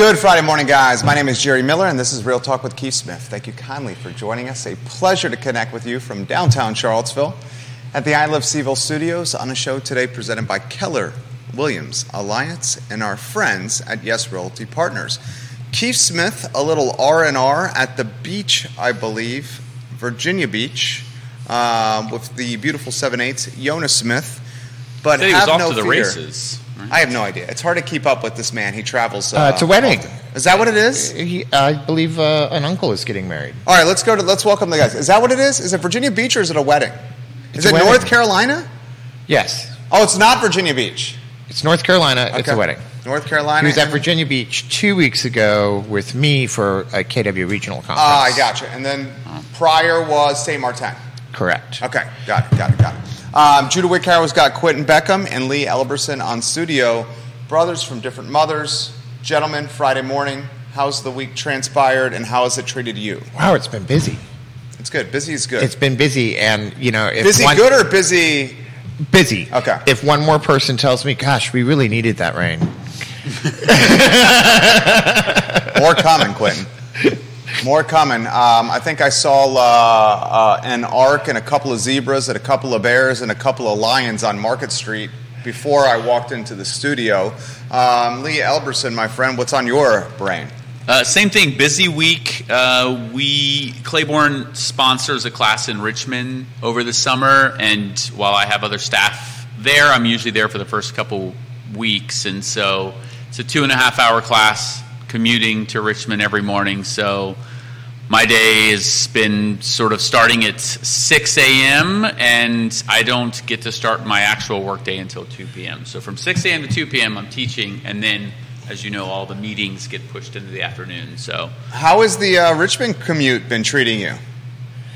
Good Friday morning, guys. My name is Jerry Miller, and this is Real Talk with Keith Smith. Thank you kindly for joining us. A pleasure to connect with you from downtown Charlottesville at the I Love CVille studios on a show today presented by Keller Williams Alliance and our friends at Yes Realty Partners. Keith Smith, a little R and R at the beach, I believe, Virginia Beach, um, with the beautiful seven eights, Yonna Smith. But Said he was off no to the fear. races. I have no idea. It's hard to keep up with this man. He travels. Uh, it's a wedding. often. Is that what it is? He, I believe uh, an uncle is getting married. All right, let's go to. Let's welcome the guys. Is that what it is? Is it Virginia Beach or is it a wedding? Is It's a it wedding. North Carolina? Yes, Oh, it's not Virginia Beach. it's North Carolina. It's a wedding. North Carolina. He was at Virginia Beach two weeks ago with me for a KW regional conference. Ah, I gotcha. And then prior was St. Martin. Correct. Okay, got it, got it, got it. Um, Judah Wickhauer's got Quinton Beckham and Lee Elberson on studio. Brothers from different mothers. Gentlemen, Friday morning. How's the week transpired and how has it treated you? Wow, it's been busy. It's good. Busy is good. It's been busy, and you know, if busy one, good or busy? Busy. Okay. If one more person tells me, "Gosh, we really needed that rain," More coming, Quinton. More coming. Um, I think I saw uh, uh, an ark and a couple of zebras and a couple of bears and a couple of lions on Market Street before I walked into the studio. Um, Lee Elberson, my friend, what's on your brain? Uh, same thing, busy week. Uh, we Clayborne sponsors a class in Richmond over the summer, and while I have other staff there, I'm usually there for the first couple weeks, and so it's a two and a half hour class commuting to Richmond every morning. So my day has been sort of starting at 6 a.m. and I don't get to start my actual workday until 2 p.m. So from 6 a.m. to 2 p.m. I'm teaching, and then, as you know, all the meetings get pushed into the afternoon. So, How has the uh, Richmond commute been treating you?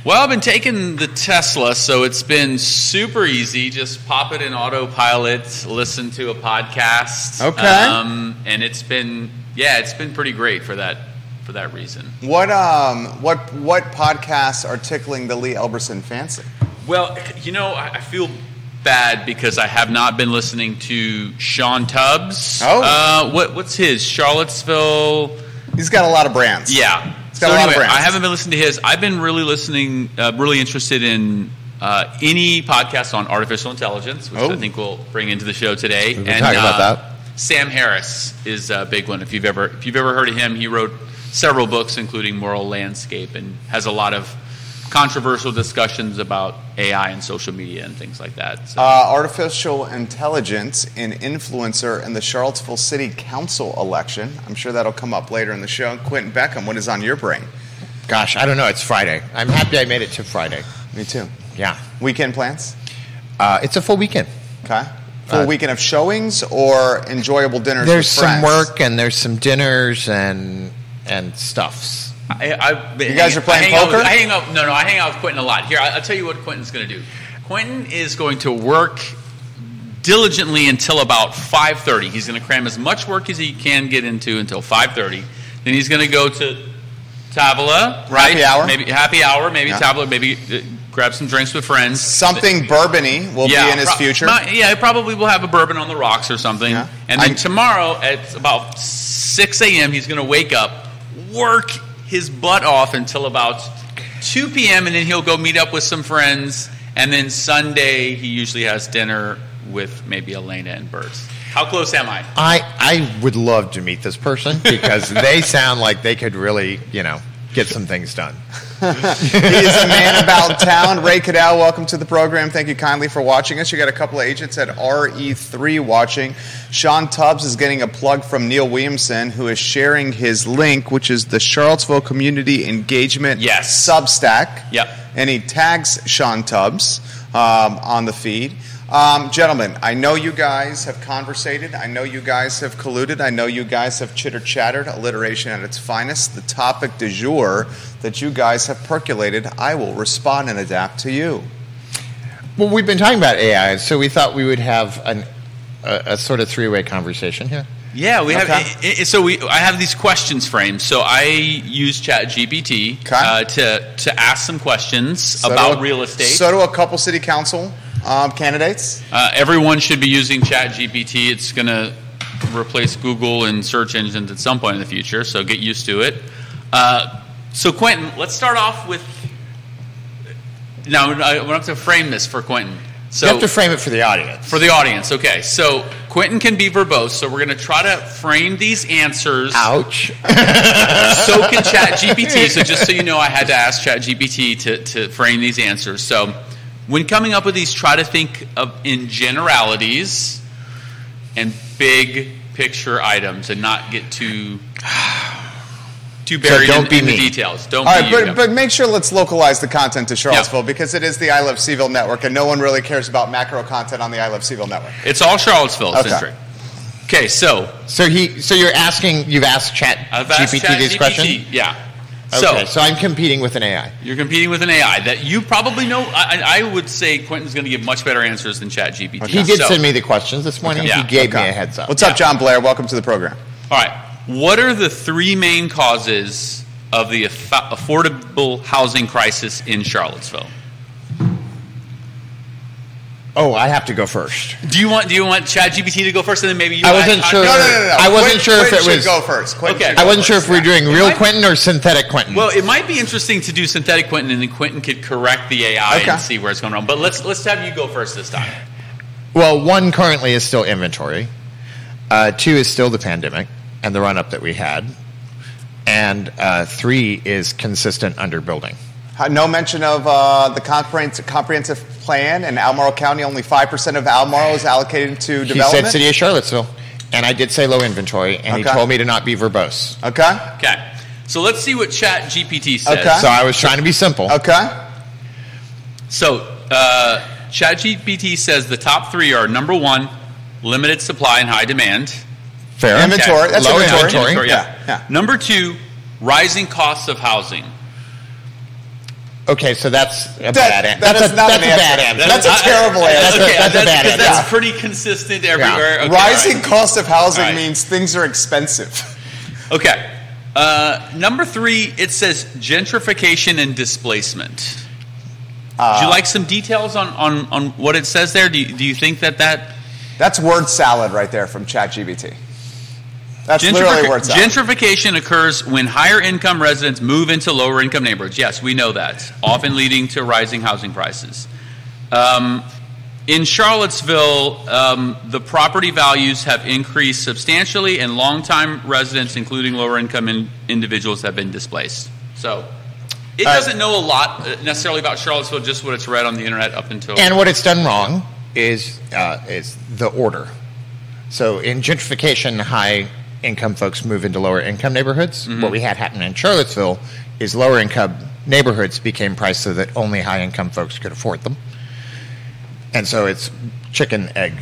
well, I've been taking the Tesla, so it's been super easy. Just pop it in autopilot, listen to a podcast. Okay. Um, and it's been, yeah, it's been pretty great for that for that reason. What um, what what podcasts are tickling the Lee Elberson fancy? Well, you know, I, I feel bad because I have not been listening to Sean Tubbs. Oh. uh, what what's his Charlottesville? He's got a lot of brands. Yeah, It's got a lot of brands. I haven't been listening to his. I've been really listening, uh, really interested in uh, any podcast on artificial intelligence, which Oh. I think we'll bring into the show today. We've been talking about uh, that. Sam Harris is a big one. If you've ever if you've ever heard of him, he wrote several books, including Moral Landscape, and has a lot of controversial discussions about AI and social media and things like that. So, Uh, artificial intelligence and influencer in the Charlottesville City Council election. I'm sure that'll come up later in the show. Quinton Beckham, what is on your brain? Gosh, I don't know. It's Friday. I'm happy I made it to Friday. Me too. Yeah, Weekend plans? uh, it's a full weekend. Okay. Full Uh, weekend of showings or enjoyable dinners There's with some work and there's some dinners and and stuffs. I, been You guys are playing I hang out with- poker? I hang out. No, no, I hang out with Quinton a lot. Here, I, I'll tell you what Quinton's going to do. Quinton is going to work diligently until about 5:30. He's going to cram as much work as he can get into until 5:30. Then he's going to go to Tavola, right? Happy hour? Maybe happy hour. Maybe Yeah. Tavola. Maybe uh, grab some drinks with friends. Something bourbony will be in his pro- future. not- yeah, he probably will have a bourbon on the rocks or something. Yeah. And then I- tomorrow at about 6 a.m., he's going to wake up, work his butt off until about 2 p.m., and then he'll go meet up with some friends. And then Sunday, he usually has dinner with maybe Elena and Bert. How close am I? I I would love to meet this person because they sound like they could really, you know, get some things done. he is a man about town. Ray Cadell, welcome to the program. Thank you kindly for watching us. You got a couple of agents at RE3 watching. Sean Tubbs is getting a plug from Neil Williamson, who is sharing his link, which is the Charlottesville Community Engagement Yes. Substack. Yep. And he tags Sean Tubbs um, on the feed. Um, gentlemen, I know you guys have conversated. I know you guys have colluded. I know you guys have chitter chattered, alliteration at its finest. The topic du jour that you guys have percolated, I will respond and adapt to you. Well, we've been talking about AI, so we thought we would have an, a, a sort of three way conversation here. Yeah, we have. Okay. i- i- so we, I have these questions framed. So I use ChatGPT Okay. uh, to to ask some questions So about do- real estate. So do a couple city council um, candidates. Uh, everyone should be using ChatGPT. It's going to replace Google and search engines at some point in the future, so get used to it. Uh, so, Quinton, let's start off with. Now, I want to frame this for Quinton. So, you have to frame it for the audience. for the audience, okay. So, Quinton can be verbose, so we're going to try to frame these answers. Ouch. So can ChatGPT. So, just so you know, I had to ask ChatGPT to, to frame these answers. So, when coming up with these, try to think of in generalities and big picture items and not get too too buried don't in, be in the details. Don't All be right, you, but, but make sure let's localize the content to Charlottesville because it is the I Love CVille network, and no one really cares about macro content on the I Love CVille network. it's all Charlottesville Okay. centric. Okay, so So he, so you're asking, you've asked Chat I've asked GPT Chat this GPT. question. Yeah. Okay, So, so I'm competing with an AI. You're competing with an AI that you probably know. I, I I would say Quinton's going to give much better answers than ChatGPT. He did So, send me the questions this morning. Okay. He Yeah, gave Okay. me a heads up. What's up, Yeah. John Blair? Welcome to the program. All right. What are the three main causes of the aff- affordable housing crisis in Charlottesville? Oh, I have to go first. Do you want Do you want ChatGPT to go first, and then maybe you? I wasn't I- sure- No, no, no, no. no. I wasn't Quinn- sure if Quinn it was- go first. Quinn Okay. should I wasn't sure first, if we were yeah. doing real might- Quinton or synthetic Quinton. Well, it might be interesting to do synthetic Quinton, and then Quinton could correct the AI Okay. and see where it's going wrong. But let's let's have you go first this time. Well, one currently is still inventory. Uh, two is still the pandemic and the run up that we had. And uh, three is consistent underbuilding. Uh, No mention of uh, the comprehensive, comprehensive plan in Albemarle County. Only 5% of Albemarle is allocated to He development. said City of Charlottesville. And I did say low inventory, and he told me to not be verbose. Okay. Okay. So let's see what Chat GPT says. Okay. So I was trying to be simple. Okay. So, uh, ChatGPT says the top three are number one, limited supply and high demand. Fair. Inventory. That's Low inventory. inventory. yeah. Yeah, yeah. Number two, rising costs of housing. Okay, so that's a That- bad answer. that that's a, not that's an a bad answer. answer. That's a I- terrible I- answer. That's a- that's a bad answer. That's pretty consistent everywhere. Okay, Rising all right. cost of housing All right. means things are expensive. Okay. Uh, number three, it says gentrification and displacement. Uh, Would you like some details on, on, on what it says there? Do you, do you think that that That's word salad right there from ChatGPT. That's literally Gentrific- word salad. gentrification occurs when higher income residents move into lower income neighborhoods. Yes, we know that, often leading to rising housing prices. Um, in Charlottesville, um, the property values have increased substantially, and longtime residents, including lower income in- individuals, have been displaced. So, it right. doesn't know a lot uh, necessarily about Charlottesville, just what it's read on the internet up until. And what it's done wrong is uh, is the order. So in gentrification, high income folks move into lower income neighborhoods. Mm-hmm. What we had happen in Charlottesville is lower income neighborhoods became priced so that only high income folks could afford them. And so it's chicken egg.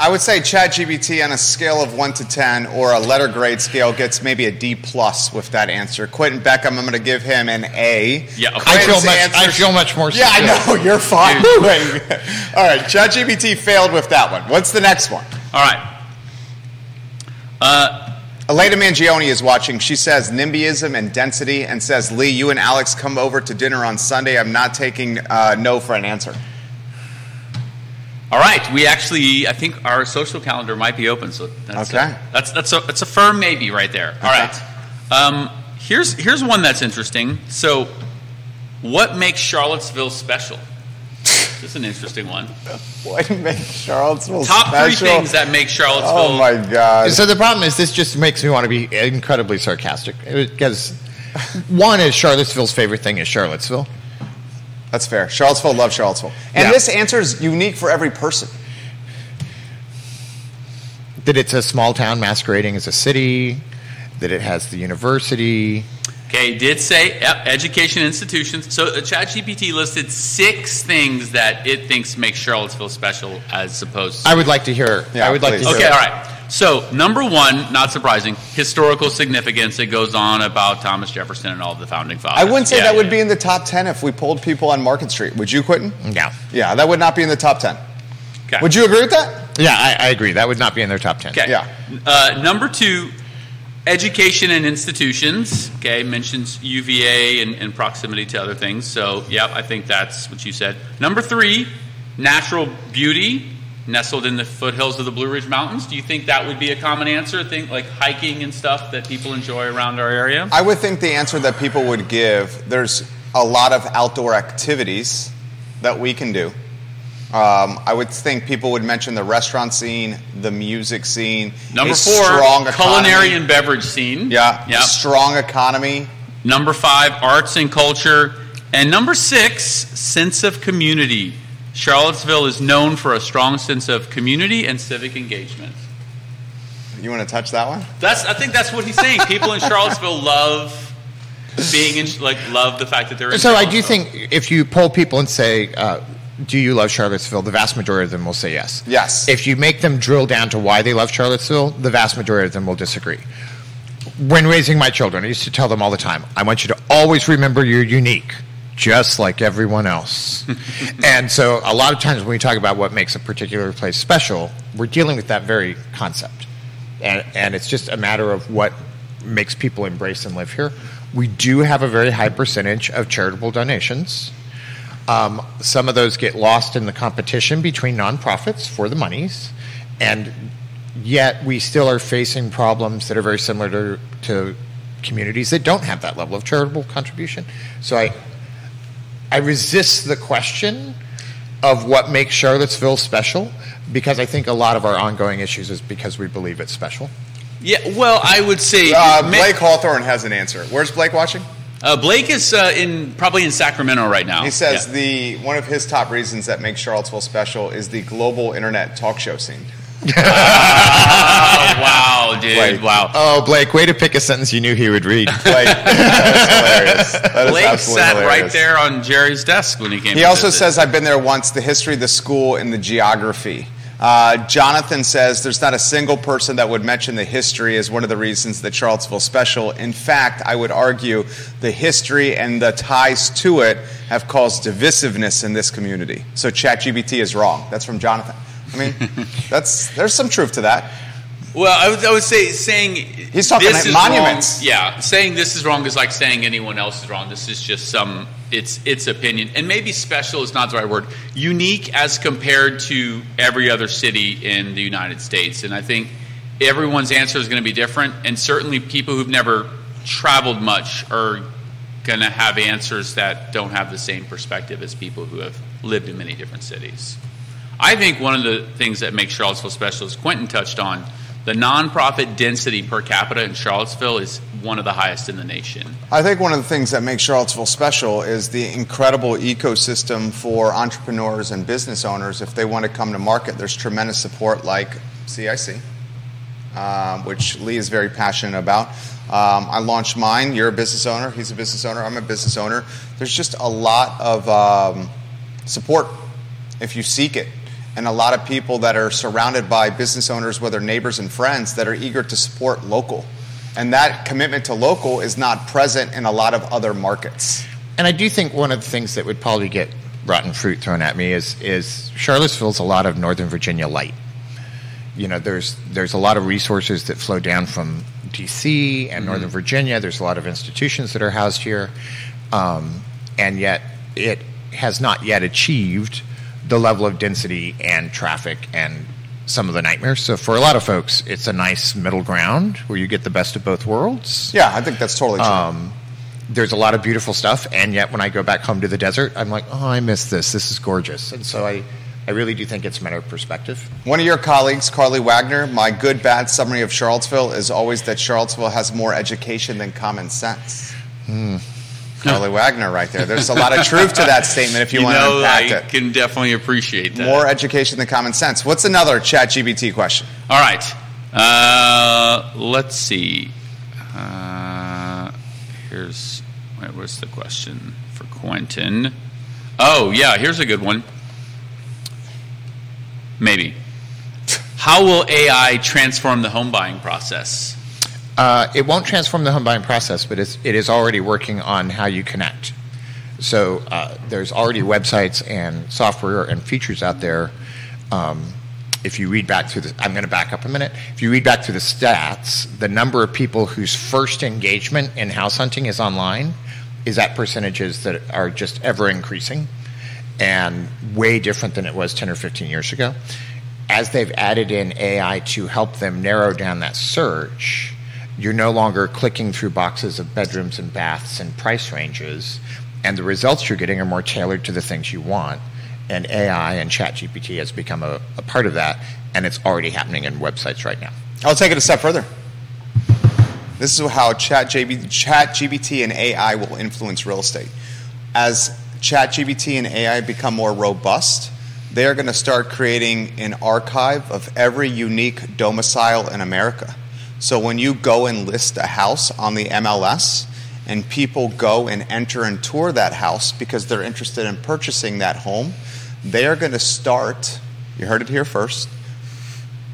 I would say ChatGPT on a scale of one to ten or a letter grade scale gets maybe a D plus with that answer. Quinton Beckham, I'm going to give him an A. Yeah, okay. I feel Quinton's much. I feel much more. Yeah, I know you're fine. All right, ChatGPT failed with that one. What's the next one? All right. Uh, Elena Mangione is watching. She says NIMBYism and density, and says, "Lee, you and Alex come over to dinner on Sunday. I'm not taking uh, no for an answer." All right, we actually, I think our social calendar might be open, so that's Okay. a, that's that's a that's a firm maybe right there. All right, um, here's here's one that's interesting. So, what makes Charlottesville special? This is an interesting one. What makes Charlottesville Top special? three things that make Charlottesville. Oh my God! So the problem is, this just makes me want to be incredibly sarcastic because one is Charlottesville's favorite thing is Charlottesville. That's fair. Charlottesville loves Charlottesville, and Yeah. this answer is unique for every person. That it's a small town masquerading as a city. That it has the university. Okay, did say yep, education institutions. So, uh, ChatGPT listed six things that it thinks make Charlottesville special, as opposed. to... I would like to hear. Yeah, I would like please. to hear. Okay, all right. So, number one, not surprising, historical significance. It goes on about Thomas Jefferson and all the founding fathers. I wouldn't say Yeah, that would yeah. be in the top ten if we polled people on Market Street. Would you, Quinton? Yeah. Yeah, that would not be in the top ten. Okay. Would you agree with that? Yeah, I, I agree. That would not be in their top ten. Okay. Yeah. Uh, number two, education and institutions. Okay, mentions UVA and, and proximity to other things. So, yeah, I think that's what you said. Number three, natural beauty, nestled in the foothills of the Blue Ridge Mountains. Do you think that would be a common answer? Think like hiking and stuff that people enjoy around our area. I would think the answer that people would give there's a lot of outdoor activities that we can do. Um, I would think people would mention the restaurant scene, the music scene, Number four, strong economy. culinary and beverage scene. yeah, Yep. strong economy. Number five, arts and culture. And number six, sense of community. Charlottesville is known for a strong sense of community and civic engagement. You want to touch that one? That's, I think that's what he's saying. People in Charlottesville love being in, like, love the fact that they're in So I do think if you poll people and say, uh, "Do you love Charlottesville?" the vast majority of them will say yes. Yes. If you make them drill down to why they love Charlottesville, the vast majority of them will disagree. When raising my children, I used to tell them all the time, "I want you to always remember you're unique." Just like everyone else. and so, a lot of times when we talk about what makes a particular place special, we're dealing with that very concept. And, and it's just a matter of what makes people embrace and live here. We do have a very high percentage of charitable donations. Um, some of those get lost in the competition between nonprofits for the monies, and yet we still are facing problems that are very similar to, to communities that don't have that level of charitable contribution. So I, I resist the question of what makes Charlottesville special because I think a lot of our ongoing issues is because we believe it's special. Yeah, well, I would say Uh, Ma- Blake Hawthorne has an answer. Where's Blake watching? Uh, Blake is uh, in probably in Sacramento right now. He says Yeah. the one of his top reasons that makes Charlottesville special is the global internet talk show scene. Oh, wow, dude! Blake. Wow. Oh, Blake, way to pick a sentence you knew he would read. Like that is hilarious. That is Blake absolutely sat right there on Jerry's desk when he came. He to also visit. says, I've been there once, the history the school and the geography. Uh, Jonathan says there's not a single person that would mention the history as one of the reasons the Charlottesville special. In fact, I would argue the history and the ties to it have caused divisiveness in this community. So ChatGPT is wrong. That's from Jonathan. I mean, that's there's some truth to that. Well, I would, I would say saying He's talking this is monuments. Wrong, yeah, saying this is wrong is like saying anyone else is wrong. This is just some it's its opinion, and maybe special is not the right word. Unique as compared to every other city in the United States, and I think everyone's answer is going to be different. And certainly, people who've never traveled much are going to have answers that don't have the same perspective as people who have lived in many different cities. I think one of the things that makes Charlottesville special, as Quinton touched on, the nonprofit density per capita in Charlottesville is one of the highest in the nation. I think one of the things that makes Charlottesville special is the incredible ecosystem for entrepreneurs and business owners. If they want to come to market, there's tremendous support like CIC, um, which Lee is very passionate about. Um, I launched mine. You're a business owner. He's a business owner. I'm a business owner. There's just a lot of um, support if you seek it. And a lot of people that are surrounded by business owners, whether neighbors and friends, that are eager to support local. And that commitment to local is not present in a lot of other markets. And I do think one of the things that would probably get rotten fruit thrown at me is is Charlottesville's a lot of Northern Virginia light. You know, there's there's a lot of resources that flow down from D.C. and Northern Virginia. There's a lot of institutions that are housed here, um, and yet it has not yet achieved the level of density and traffic and some of the nightmares. So for a lot of folks, it's a nice middle ground where you get the best of both worlds Yeah, I think that's totally true. um, there's a lot of beautiful stuff, and yet when I go back home to the desert, I'm like, oh, I miss this. This is gorgeous, and so I, I really do think it's a matter of perspective. One of your colleagues, Carly Wagner, my good bad summary of Charlottesville is always that Charlottesville has more education than common sense. Carly Wagner, right there. There's a lot of truth to that statement if you, You want to know, unpack I it. can definitely appreciate that. More education than common sense. What's another Chat GPT question? All right. Uh, let's see. Uh, here's wait, what's the question for Quentin? Oh yeah, here's a good one. Maybe. How will AI transform the home buying process? Uh, it won't transform the home buying process, but it's, it is already working on how you connect. So uh, there's already websites and software and features out there um, if you read back through the, I'm going to back up a minute. If you read back through the stats, the number of people whose first engagement in house hunting is online is at percentages that are just ever increasing and way different than it was 10 or 15 years ago. As they've added in AI to help them narrow down that search, you're no longer clicking through boxes of bedrooms and baths and price ranges, and the results you're getting are more tailored to the things you want. And AI and ChatGPT has become a, a part of that, and it's already happening in websites right now. I'll take it a step further. This is how ChatGPT Chat and AI will influence real estate. As ChatGPT and AI become more robust, they are going to start creating an archive of every unique domicile in America. So when you go and list a house on the MLS, and people go and enter and tour that house because they're interested in purchasing that home, they are going to start, you heard it here first,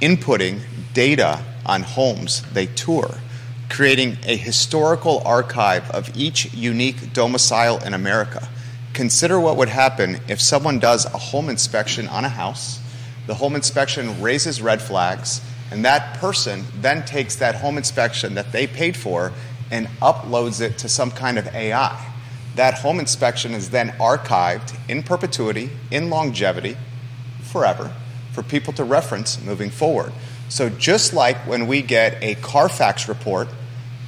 inputting data on homes they tour, creating a historical archive of each unique domicile in America. Consider what would happen if someone does a home inspection on a house, the home inspection raises red flags, and that person then takes that home inspection that they paid for and uploads it to some kind of AI. That home inspection is then archived in perpetuity, in longevity, forever, for people to reference moving forward. So, just like when we get a Carfax report,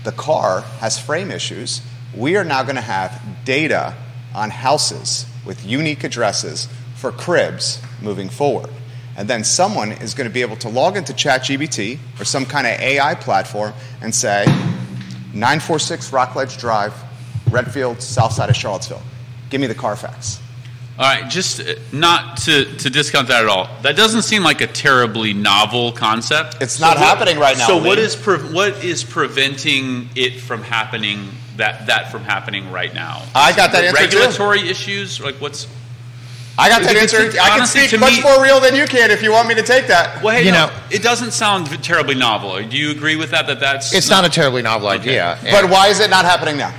the car has frame issues, we are now going to have data on houses with unique addresses for cribs moving forward. And then someone is going to be able to log into ChatGPT or some kind of AI platform and say, 946 Rockledge Drive, Redfield, south side of Charlottesville. Give me the Carfax. All right, just uh, not to, to discount that at all. That doesn't seem like a terribly novel concept. It's not what- happening right now, So Lee. what is pre- what is preventing it from happening that that from happening right now? I got that answer too. Regulatory issues, like what's I got that answer. it- I can speak to much me- more real than you can if you want me to take that. well, hey, You no, know- it doesn't sound terribly novel. Do you agree with that? That that's It's not a terribly novel idea. But why is it not happening now?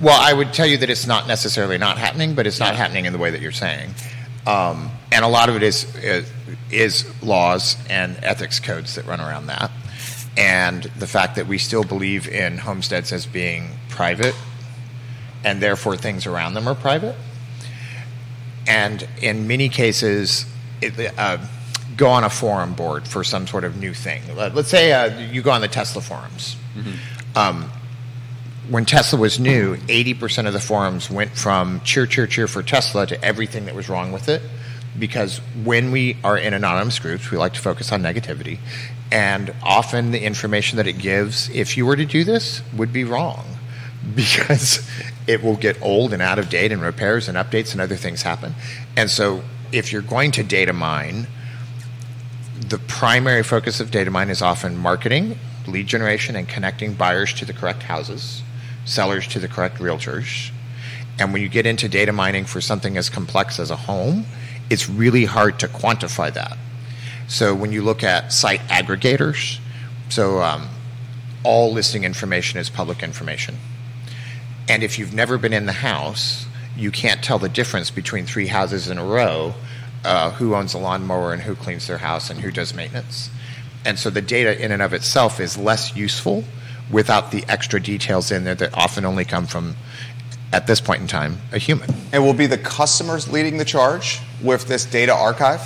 Well, I would tell you that it's not necessarily not happening, but it's not happening in the way that you're saying. Um, and a lot of it is, is is laws and ethics codes that run around that, and the fact that we still believe in homesteads as being private, and therefore things around them are private. And in many cases, it, uh, go on a forum board for some sort of new thing. Let- Let's say uh, you go on the Tesla forums. Um, when Tesla was new, 80% of the forums went from cheer, cheer, cheer for Tesla to everything that was wrong with it. Because when we are in anonymous groups, we like to focus on negativity. And often the information that it gives, if you were to do this, would be wrong. Because it will get old and out of date, and repairs and updates and other things happen. And so, if you're going to data mine, the primary focus of data mine is often marketing, lead generation, and connecting buyers to the correct houses, sellers to the correct realtors. And when you get into data mining for something as complex as a home, it's really hard to quantify that. So when you look at site aggregators, so um, all listing information is public information. And if you've never been in the house, you can't tell the difference between three houses in a row uh, who owns a lawnmower and who cleans their house and who does maintenance. And so the data in and of itself is less useful without the extra details in there that often only come from, at this point in time, a human. It will be the customers leading the charge with this data archive,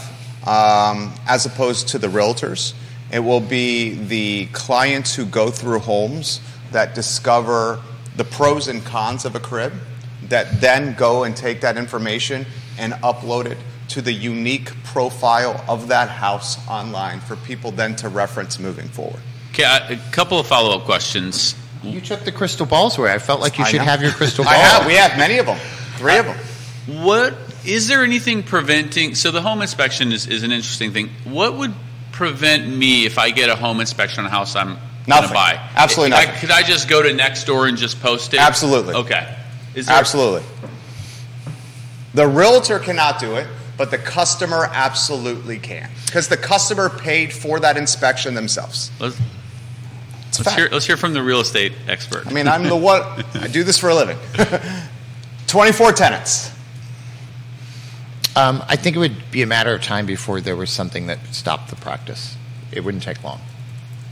um, as opposed to the realtors. It will be the clients who go through homes that discover the pros and cons of a crib, that then go and take that information and upload it to the unique profile of that house online for people then to reference moving forward. Okay, I- a couple of follow up questions. You took the crystal balls away. I felt like you I should know. have your crystal ball. I have. We have many of them. Three of them. Uh, what is there anything preventing? So the home inspection is, is an interesting thing. What would prevent me if I get a home inspection on a house I'm going Nothing. buy? Absolutely Could I- nothing. could I just go to next door and just post it? Absolutely. Okay. Is there, Absolutely. The realtor cannot do it, but the customer absolutely can. Because the customer paid for that inspection themselves. Let's, let's hear, let's hear from the real estate expert. I mean, I'm the one, I do this for a living. 24 tenants. Um, I think it would be a matter of time before there was something that stopped the practice. It wouldn't take long.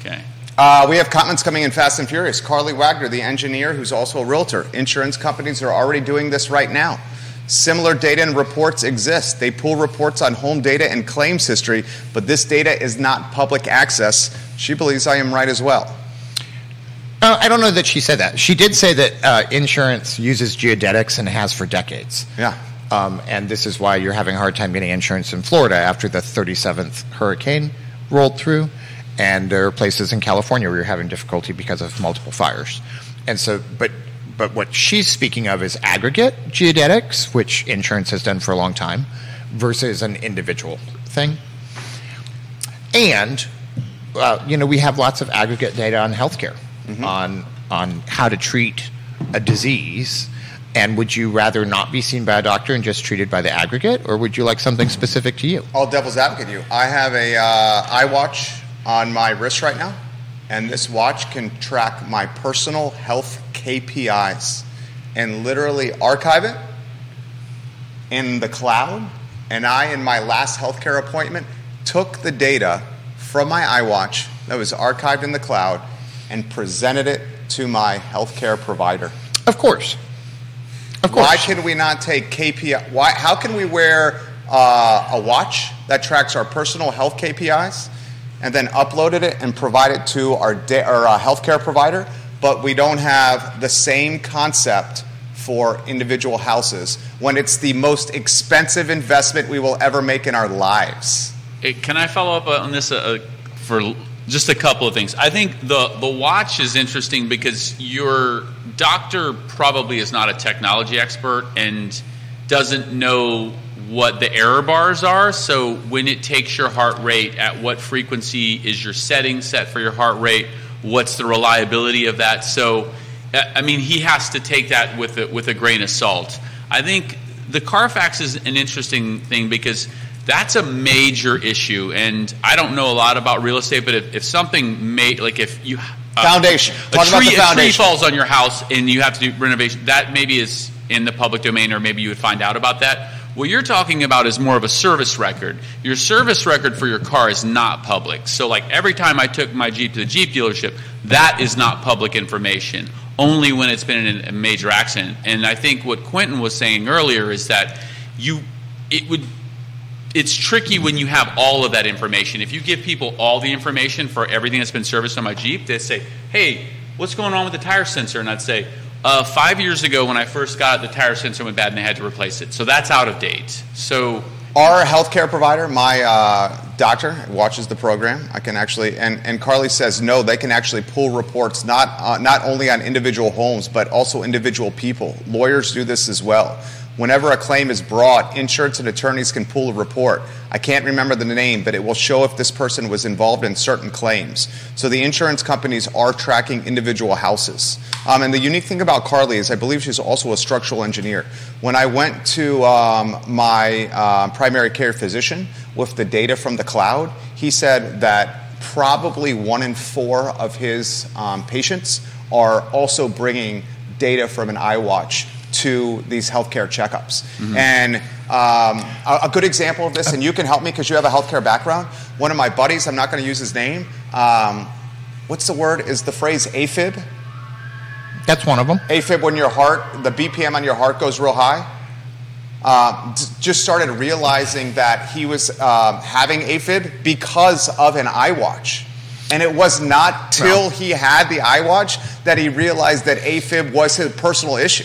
Okay. Uh, we have comments coming in fast and furious. Carly Wagner, the engineer who's also a realtor. Insurance companies are already doing this right now. Similar data and reports exist. They pull reports on home data and claims history, but this data is not public access. She believes I am right as well. Uh, I don't know that she said that. She did say that uh, insurance uses geodetics and has for decades. Yeah. Um, and this is why you're having a hard time getting insurance in Florida after the 37th hurricane rolled through. And there are places in California where you're having difficulty because of multiple fires. And so, but but what she's speaking of is aggregate geodetics, which insurance has done for a long time, versus an individual thing. And uh, you know, we have lots of aggregate data on healthcare, on on how to treat a disease. And would you rather not be seen by a doctor and just treated by the aggregate, or would you like something specific to you? I'll devil's advocate you. I have a uh, iWatch on my wrist right now, and this watch can track my personal health KPIs and literally archive it in the cloud. And I, in my last healthcare appointment, took the data from my iWatch that was archived in the cloud and presented it to my healthcare provider. Of course. Of course. Why can we not take KPI? Why? How can we wear uh, a watch that tracks our personal health KPIs and then uploaded it and provide it to our da- our uh, healthcare provider, but we don't have the same concept for individual houses when it's the most expensive investment we will ever make in our lives? Hey, can I follow up on this uh, uh, for just a couple of things? I think the the watch is interesting because your doctor probably is not a technology expert and doesn't know what the error bars are. So when it takes your heart rate, at what frequency is your setting set for your heart rate? What's the reliability of that? So, I mean, he has to take that with a, with a grain of salt. I think the Carfax is an interesting thing because that's a major issue, and I don't know a lot about real estate, but if, if something may like if you uh, Foundation. a Talk about tree, the a tree foundation. falls on your house and you have to do renovation, that maybe is in the public domain, or maybe you would find out about that. What you're talking about is more of a service record. Your service record for your car is not public. So, like every time I took my Jeep to the Jeep dealership, that is not public information. Only when it's been in a major accident. And I think what Quinton was saying earlier is that you, it would it's tricky when you have all of that information. If you give people all the information for everything that's been serviced on my Jeep, they say, "Hey, what's going on with the tire sensor?" And I'd say, uh, five years ago when I first got it, the tire sensor went bad and they had to replace it. So that's out of date. So Our healthcare provider, my uh, doctor, watches the program. I can actually, and, and Carly says no, they can actually pull reports not uh, not only on individual homes but also individual people. Lawyers do this as well. Whenever a claim is brought, insurance and attorneys can pull a report. I can't remember the name, but it will show if this person was involved in certain claims. So the insurance companies are tracking individual houses. Um, and the unique thing about Carly is I believe she's also a structural engineer. When I went to um, my uh, primary care physician with the data from the cloud, he said that probably one in four of his um, patients are also bringing data from an iWatch to these healthcare checkups. And um, a, a good example of this, and you can help me because you have a healthcare background. One of my buddies, I'm not going to use his name. Um, what's the word? Is the phrase AFib? That's one of them. AFib when your heart, the BPM on your heart goes real high. Uh, just started realizing that he was um, having AFib because of an iWatch. And it was not till he had the iWatch that he realized that AFib was his personal issue.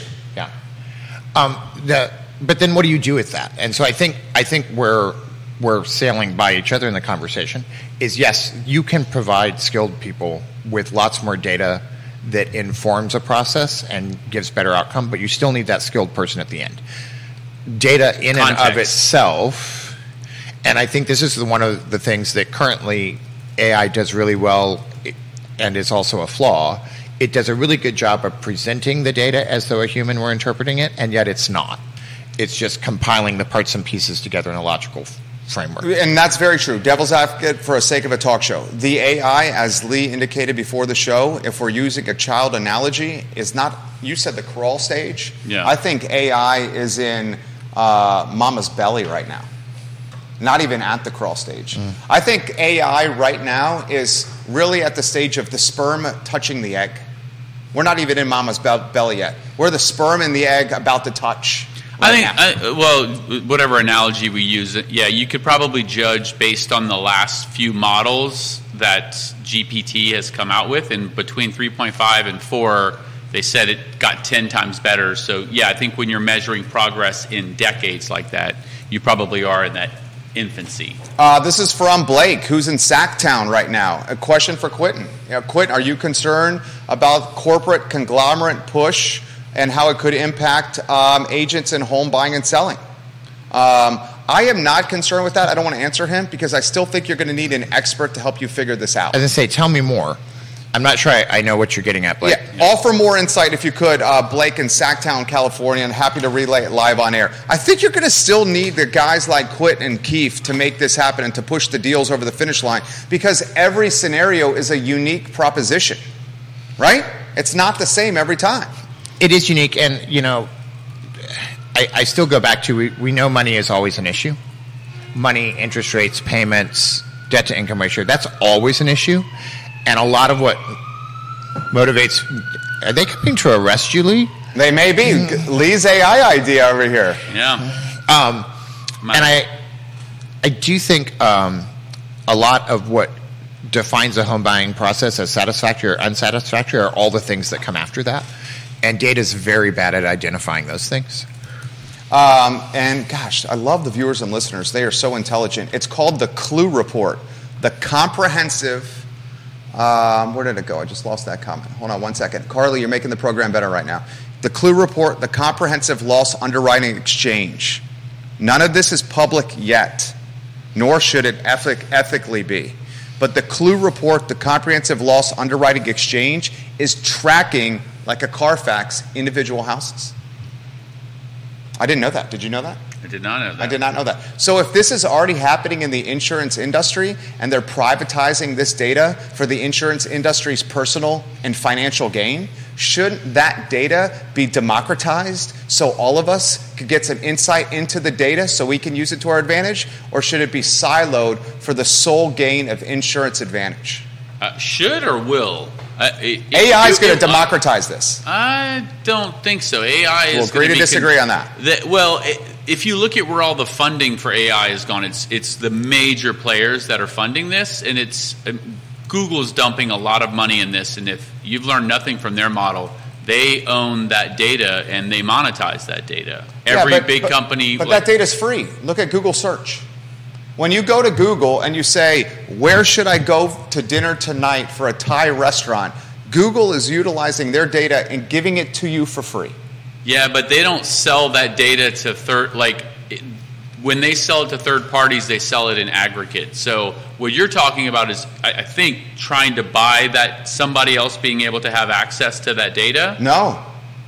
Um, the, but then what do you do with that? And so I think I think we're we're sailing by each other in the conversation. Is yes, you can provide skilled people with lots more data that informs a process and gives better outcome, but you still need that skilled person at the end. Data in and of itself, and I think this is the, one of the things that currently AI does really well, and is also a flaw. It does a really good job of presenting the data as though a human were interpreting it, and yet it's not. It's just compiling the parts and pieces together in a logical framework. And that's very true. Devil's advocate for the sake of a talk show. The AI, as Lee indicated before the show, if we're using a child analogy, is not, you said the crawl stage. Yeah. I think AI is in uh, mama's belly right now. Not even at the crawl stage. I think AI right now is really at the stage of the sperm touching the egg. We're not even in mama's belly yet. We're the sperm and the egg about to touch. I think. I, well, whatever analogy we use, yeah, you could probably judge based on the last few models that GPT has come out with, and between 3.5 and 4, they said it got 10 times better. So, yeah, I think when you're measuring progress in decades like that, you probably are in that infancy. Uh, this is from Blake, who's in Sacktown right now. A question for Quinton. You know, Quinton, are you concerned about corporate conglomerate push and how it could impact um, agents in home buying and selling? Um, I am not concerned with that. I don't want to answer him because I still think you're going to need an expert to help you figure this out. As I say, tell me more. I'm not sure I, I know what you're getting at, Blake. Yeah, offer more insight if you could, uh, Blake in Sacktown, California, and happy to relay it live on air. I think you're going to still need the guys like Quit and Keefe to make this happen and to push the deals over the finish line because every scenario is a unique proposition, right? It's not the same every time. It is unique, and you know, I, I still go back to we, we know money is always an issue. Money, interest rates, payments, debt to income ratio, that's always an issue. And a lot of what motivates are they coming to arrest you, Lee? They may be. Lee's AI idea over here. Yeah. Um, and I, I do think um, a lot of what defines a home buying process as satisfactory or unsatisfactory are all the things that come after that. And data is very bad at identifying those things. Um, and gosh, I love the viewers and listeners. They are so intelligent. It's called the Clue Report, the comprehensive. Um, where did it go? I just lost that comment. Hold on one second. Carly, you're making the program better right now. The Clue Report, the Comprehensive Loss Underwriting Exchange. None of this is public yet, nor should it ethic- ethically be. But the Clue Report, the Comprehensive Loss Underwriting Exchange, is tracking, like a Carfax, individual houses. I didn't know that. Did you know that? I did not know that. I did not know that. So if this is already happening in the insurance industry and they're privatizing this data for the insurance industry's personal and financial gain, shouldn't that data be democratized so all of us could get some insight into the data so we can use it to our advantage? Or should it be siloed for the sole gain of insurance advantage? Uh, should or will? Uh, it- it- AI is going to democratize this. I don't think so. AI is We'll agree gonna to disagree on that. that- well, i if you look at where all the funding for AI has gone, it's it's the major players that are funding this, and it's um, Google is dumping a lot of money in this. And if you've learned nothing from their model, they own that data and they monetize that data. Yeah, Every but- big but- company, But like- that data's free. Look at Google search. When you go to Google and you say, Where should I go to dinner tonight for a Thai restaurant? Google is utilizing their data and giving it to you for free. Yeah, but they don't sell that data to third like it, when they sell it to third parties, they sell it in aggregate. So what you're talking about is, I, I think, trying to buy that somebody else being able to have access to that data. No.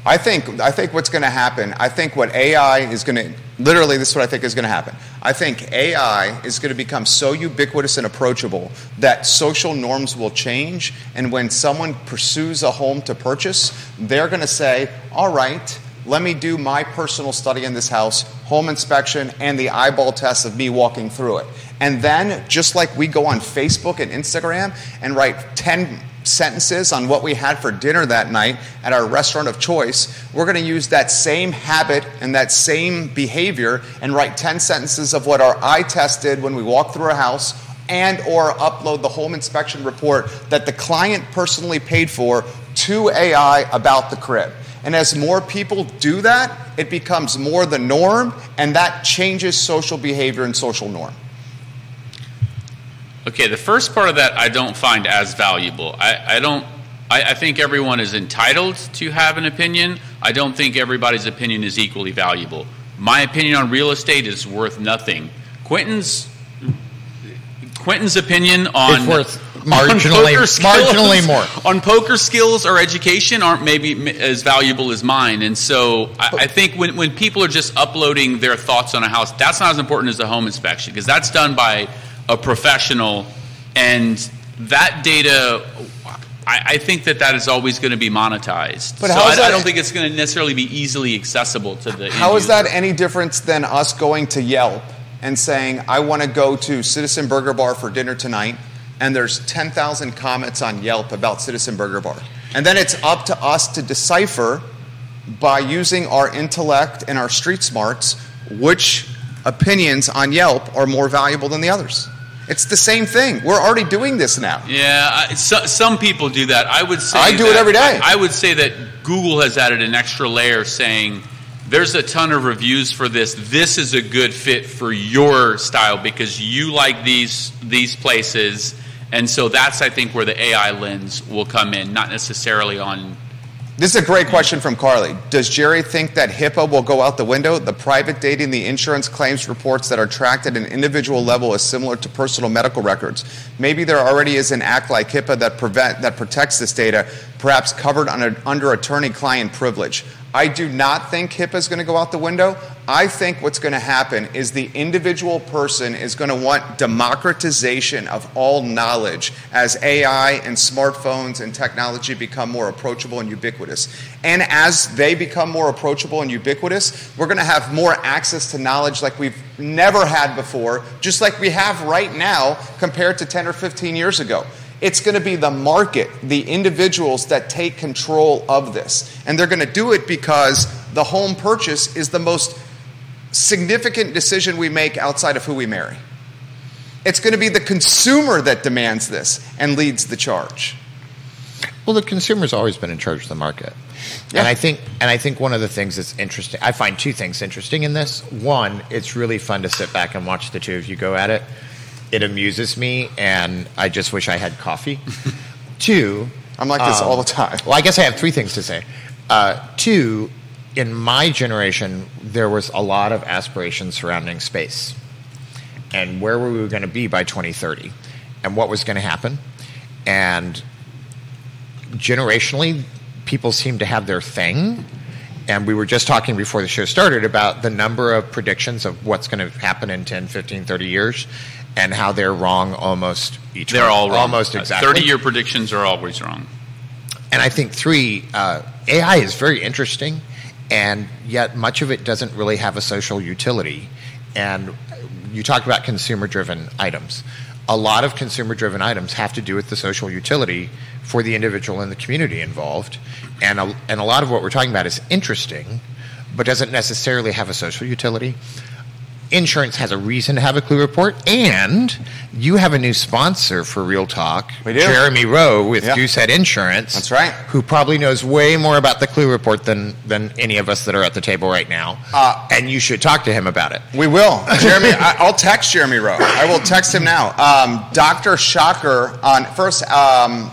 I think I think what's going to happen, I think what AI is going to literally this is what I think is going to happen. I think AI is going to become so ubiquitous and approachable that social norms will change and when someone pursues a home to purchase, they're going to say, "All right, let me do my personal study in this house, home inspection and the eyeball test of me walking through it." And then just like we go on Facebook and Instagram and write 10 sentences on what we had for dinner that night at our restaurant of choice, we're going to use that same habit and that same behavior and write 10 sentences of what our eye test did when we walked through a house and or upload the home inspection report that the client personally paid for to AI about the crib. And as more people do that, it becomes more the norm and that changes social behavior and social norm. Okay, the first part of that I don't find as valuable. I, I don't. I, I think everyone is entitled to have an opinion. I don't think everybody's opinion is equally valuable. My opinion on real estate is worth nothing. Quinton's Quinton's opinion on It's worth on marginally- poker skills- marginally more. on poker skills or education aren't maybe as valuable as mine. And so I, I think when, when people are just uploading their thoughts on a house, that's not as important as the home inspection because that's done by a professional. And that data, I, I think that that is always going to be monetized. But so how is I, I don't think it's going to necessarily be easily accessible to the. How is that any different than us going to Yelp and saying, I want to go to Citizen Burger Bar for dinner tonight, and there's 10,000 comments on Yelp about Citizen Burger Bar? And then it's up to us to decipher by using our intellect and our street smarts which opinions on Yelp are more valuable than the others. It's the same thing. We're already doing this now. Yeah, I, so, some people do that. I would say I do it every day. I, I would say that Google has added an extra layer saying there's a ton of reviews for this. This is a good fit for your style because you like these these places, and so that's I think where the AI lens will come in, not necessarily on. This is a great question from Carly. Does Jerry think that HIPAA will go out the window? The private data and the insurance claims reports that are tracked at an individual level is similar to personal medical records. Maybe there already is an act like HIPAA that prevent that protects this data, perhaps covered under, under attorney-client privilege. I do not think HIPAA is going to go out the window. I think what's going to happen is the individual person is going to want democratization of all knowledge as AI and smartphones and technology become more approachable and ubiquitous. And as they become more approachable and ubiquitous, we're going to have more access to knowledge like we've never had before, just like we have right now compared to 10 or 15 years ago. It's going to be the market, the individuals that take control of this. And they're going to do it because the home purchase is the most significant decision we make outside of who we marry. It's going to be the consumer that demands this and leads the charge. Well, the consumer's always been in charge of the market. Yeah. And I think and I think one of the things that's interesting I find two things interesting in this. One, it's really fun to sit back and watch the two of you go at it. It amuses me and I just wish I had coffee. two, I'm like this um, all the time. Well, I guess I have three things to say. Uh, two, in my generation, there was a lot of aspiration surrounding space and where were we going to be by 2030 and what was going to happen. And generationally, people seem to have their thing. And we were just talking before the show started about the number of predictions of what's going to happen in 10, 15, 30 years and how they're wrong almost each They're all wrong. Almost exactly. Thirty-year predictions are always wrong. And I think three, uh, AI is very interesting, and yet much of it doesn't really have a social utility. And you talk about consumer-driven items. A lot of consumer-driven items have to do with the social utility for the individual and the community involved. And a, and a lot of what we're talking about is interesting, but doesn't necessarily have a social utility. Insurance has a reason to have a clue report, and you have a new sponsor for Real Talk, We do. Jeremy Rowe with Yeah. Goosehead Insurance. That's right. Who probably knows way more about the clue report than than any of us that are at the table right now. Uh, and you should talk to him about it. We will. Jeremy, I, I'll text Jeremy Rowe. I will text him now. Um, Dr. Shocker on first, um,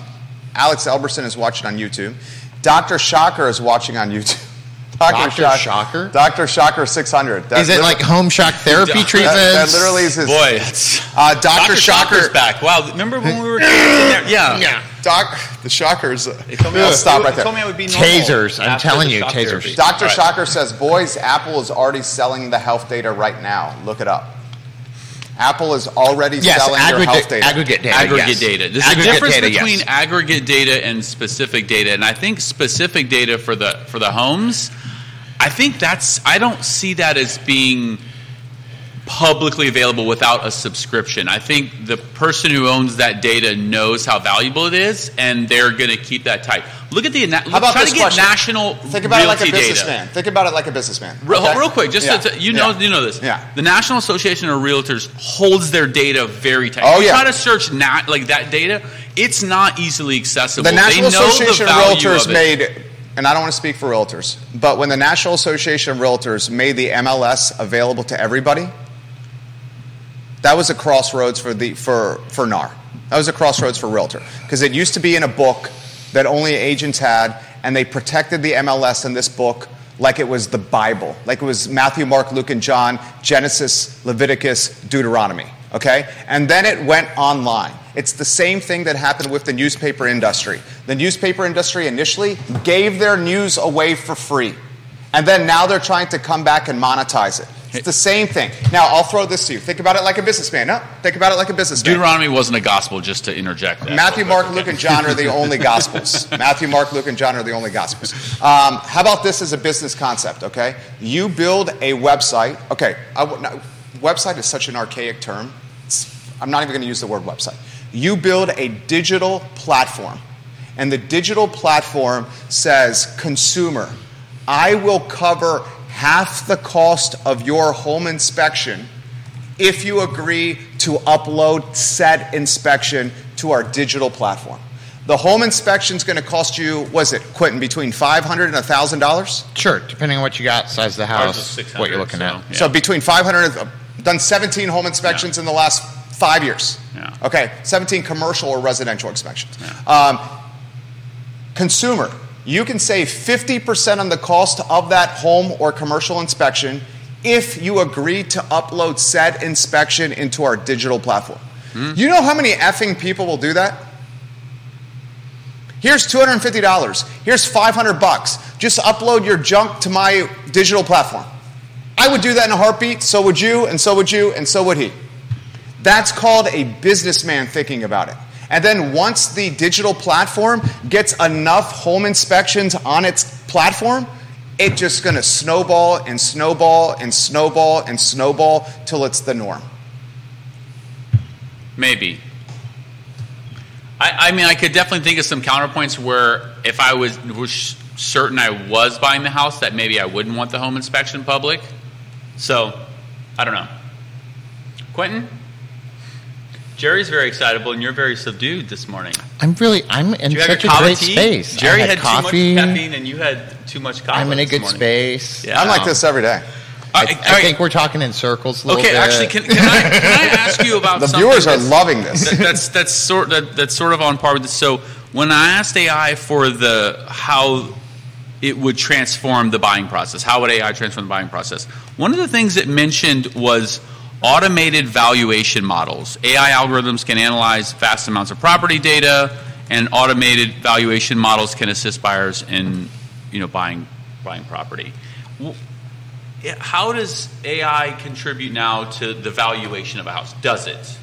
Alex Elberson is watching on YouTube. Dr. Shocker is watching on YouTube. Dr. Shocker? Dr. Shocker 600. That Is it like home shock therapy treatment? that, that literally is his. Boy, that's Uh, Dr. Dr. Shocker. Shocker's back. Wow, remember when we were kids in there? Yeah. Yeah. Doc, the Shockers. They told me I Let's stop right there. told me I would be normal Tasers, I'm after telling the you, shock tasers. therapy. Dr. All right. Shocker says, boys, Apple is already selling the health data right now. Look it up. Apple is already Yes, selling their health aggregate, data. aggregate data. aggregate yes. data. There's Aggregate a difference data, between yes. aggregate data and specific data, and I think specific data for the for the homes. I think that's. I don't see that as being publicly available without a subscription. I think the person who owns that data knows how valuable it is, and they're going to keep that tight. Look at the. How How about try to get question? national Think about it like a data. businessman. Think about it like a businessman. Real, okay? real quick, just Yeah. to, you know, Yeah. you know this. Yeah. The National Association of Realtors holds their data very tight. Oh, you yeah. try to search not like that data, it's not easily accessible. The National they know Association the of Realtors of made, and I don't want to speak for realtors, but when the National Association of Realtors made the MLS available to everybody, that was a crossroads for the for for NAR. That was a crossroads for realtor because it used to be in a book that only agents had, and they protected the MLS in this book like it was the Bible, like it was Matthew, Mark, Luke, and John, Genesis, Leviticus, Deuteronomy. Okay, and then it went online. It's the same thing that happened with the newspaper industry. The newspaper industry initially gave their news away for free. And then now they're trying to come back and monetize it. It's the same thing. Now, I'll throw this to you. Think about it like a businessman. No, think about it like a businessman. Deuteronomy wasn't a gospel, just to interject that. Matthew, Mark, Luke, and John are the only gospels. Matthew, Mark, Luke, and John are the only gospels. Um, how about this as a business concept, okay? You build a website. Okay, I no, website is such an archaic term. It's- I'm not even going to use the word website. You build a digital platform, and the digital platform says, consumer, I will cover half the cost of your home inspection if you agree to upload said inspection to our digital platform. The home inspection is going to cost you, was it, Quinton, between 500 and $1,000? Sure, depending on what you got, size of the house, what you're looking so, at. yeah. So between 500 and, done 17 home inspections in the last five years. Yeah. Okay, 17 commercial or residential inspections. Um, consumer, you can save 50% on the cost of that home or commercial inspection if you agree to upload said inspection into our digital platform. You know how many effing people will do that? Here's $250. Here's 500 bucks. Just upload your junk to my digital platform. I would do that in a heartbeat, so would you, and so would you, and so would he. That's called a businessman thinking about it. And then once the digital platform gets enough home inspections on its platform, it's just going to snowball and snowball and snowball and snowball till it's the norm. Maybe. I, I mean, I could definitely think of some counterpoints where if I was, was certain I was buying the house, that maybe I wouldn't want the home inspection public. So, I don't know. Quinton? Jerry's very excitable, and you're very subdued this morning. I'm really, I'm in Do you have such a your coffee great tea? space. Jerry I had, had, coffee. too much caffeine, and you had too much coffee. I'm in a good morning. space. Yeah. I'm like this every day. Uh, I, I, I- I think we're talking in circles a little Okay, bit. actually, can, can, I, can I ask you about The something viewers are that's- loving this. that, that's that's sort that, that's sort of on par with this. So when I asked AI for the how it would transform the buying process, how would AI transform the buying process? One of the things it mentioned was automated valuation models. AI algorithms can analyze vast amounts of property data, and automated valuation models can assist buyers in you know buying buying property. How does AI contribute now to the valuation of a house? Does it?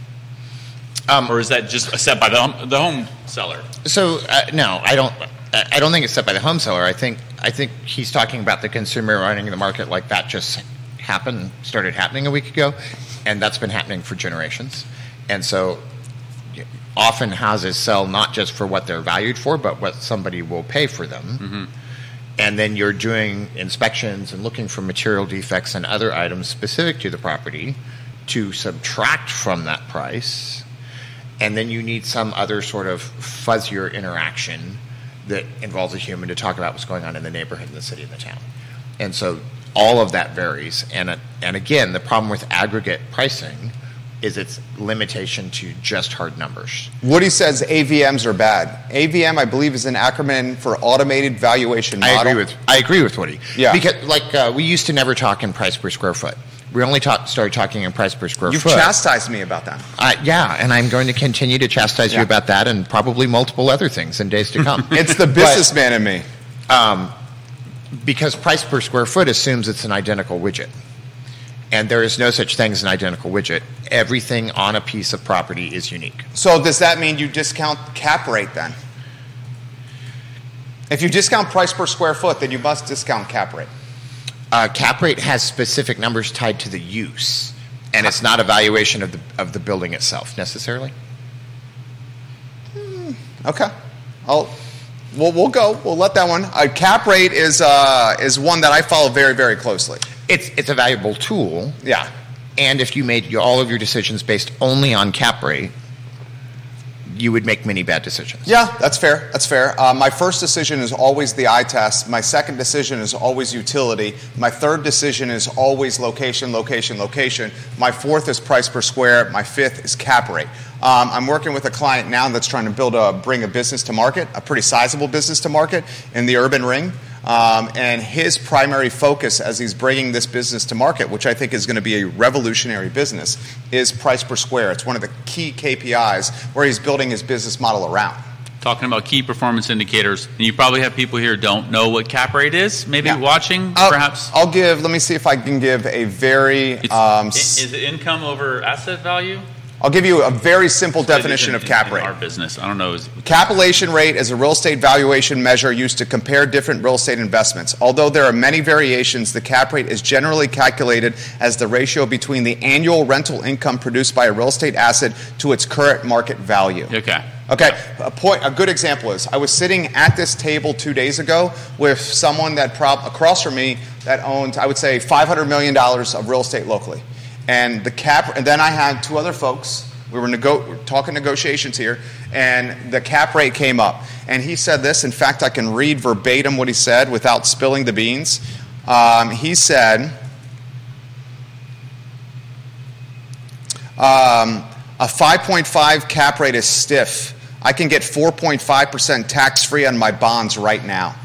Um, or is that just set by the home, the home seller? So uh, no, I don't. I I don't think it's set by the home seller. I think I think he's talking about the consumer running the market like that just happened, started happening a week ago, and that's been happening for generations. And so often houses sell not just for what they're valued for, but what somebody will pay for them. Mm-hmm. And then you're doing inspections and looking for material defects and other items specific to the property to subtract from that price and then you need some other sort of fuzzier interaction that involves a human to talk about what's going on in the neighborhood, in the city, in the town. And so all of that varies. And, and again, the problem with aggregate pricing is its limitation to just hard numbers. Woody says AVMs are bad. AVM, I believe, is an acronym for Automated Valuation Model. I agree with I agree with Woody. Yeah. Because like uh, we used to never talk in price per square foot. We only talk, started talking in price per square foot. You've chastised me about that. uh, yeah, and I'm going to continue to chastise Yeah. you about that and probably multiple other things in days to come. It's the businessman in me. Because price per square foot assumes it's an identical widget. And there is no such thing as an identical widget. Everything on a piece of property is unique. So does that mean you discount cap rate then? If you discount price per square foot, then you must discount cap rate. Uh, cap rate has specific numbers tied to the use, and it's not a valuation of the, of the building itself necessarily. Okay. I'll, we'll, we'll go. We'll let that one. Uh, cap rate is, uh, is one that I follow very, very closely. It's, it's a valuable tool, Yeah. and if you made your, all of your decisions based only on cap rate, you would make many bad decisions. Yeah, that's fair. That's fair. Uh, my first decision is always the eye test. My second decision is always utility. My third decision is always location, location, location. My fourth is price per square. My fifth is cap rate. Um, I'm working with a client now that's trying to build a bring a business to market, a pretty sizable business to market in the urban ring. Um, and his primary focus as he's bringing this business to market, which I think is going to be a revolutionary business, is price per square. It's one of the key KPIs where he's building his business model around. talking about key performance indicators. And you probably have people here don't know what cap rate is, maybe Yeah. watching, I'll, perhaps. I'll give. Let me see if I can give a very. Um, is it income over asset value? I'll give you a very simple definition in- of cap in rate. our business. I don't know. Is, Capitalization rate is a real estate valuation measure used to compare different real estate investments. Although there are many variations, the cap rate is generally calculated as the ratio between the annual rental income produced by a real estate asset to its current market value. okay. Okay, a point. A good example is I was sitting at this table two days ago with someone that prob- across from me that owned, I would say, five hundred million dollars of real estate locally, and the cap. And then I had two other folks. We were nego- talking negotiations here, and the cap rate came up. And he said this. In fact, I can read verbatim what he said without spilling the beans. Um, he said. Um, a 5.5 cap rate is stiff. I can get 4.5% tax free on my bonds right now.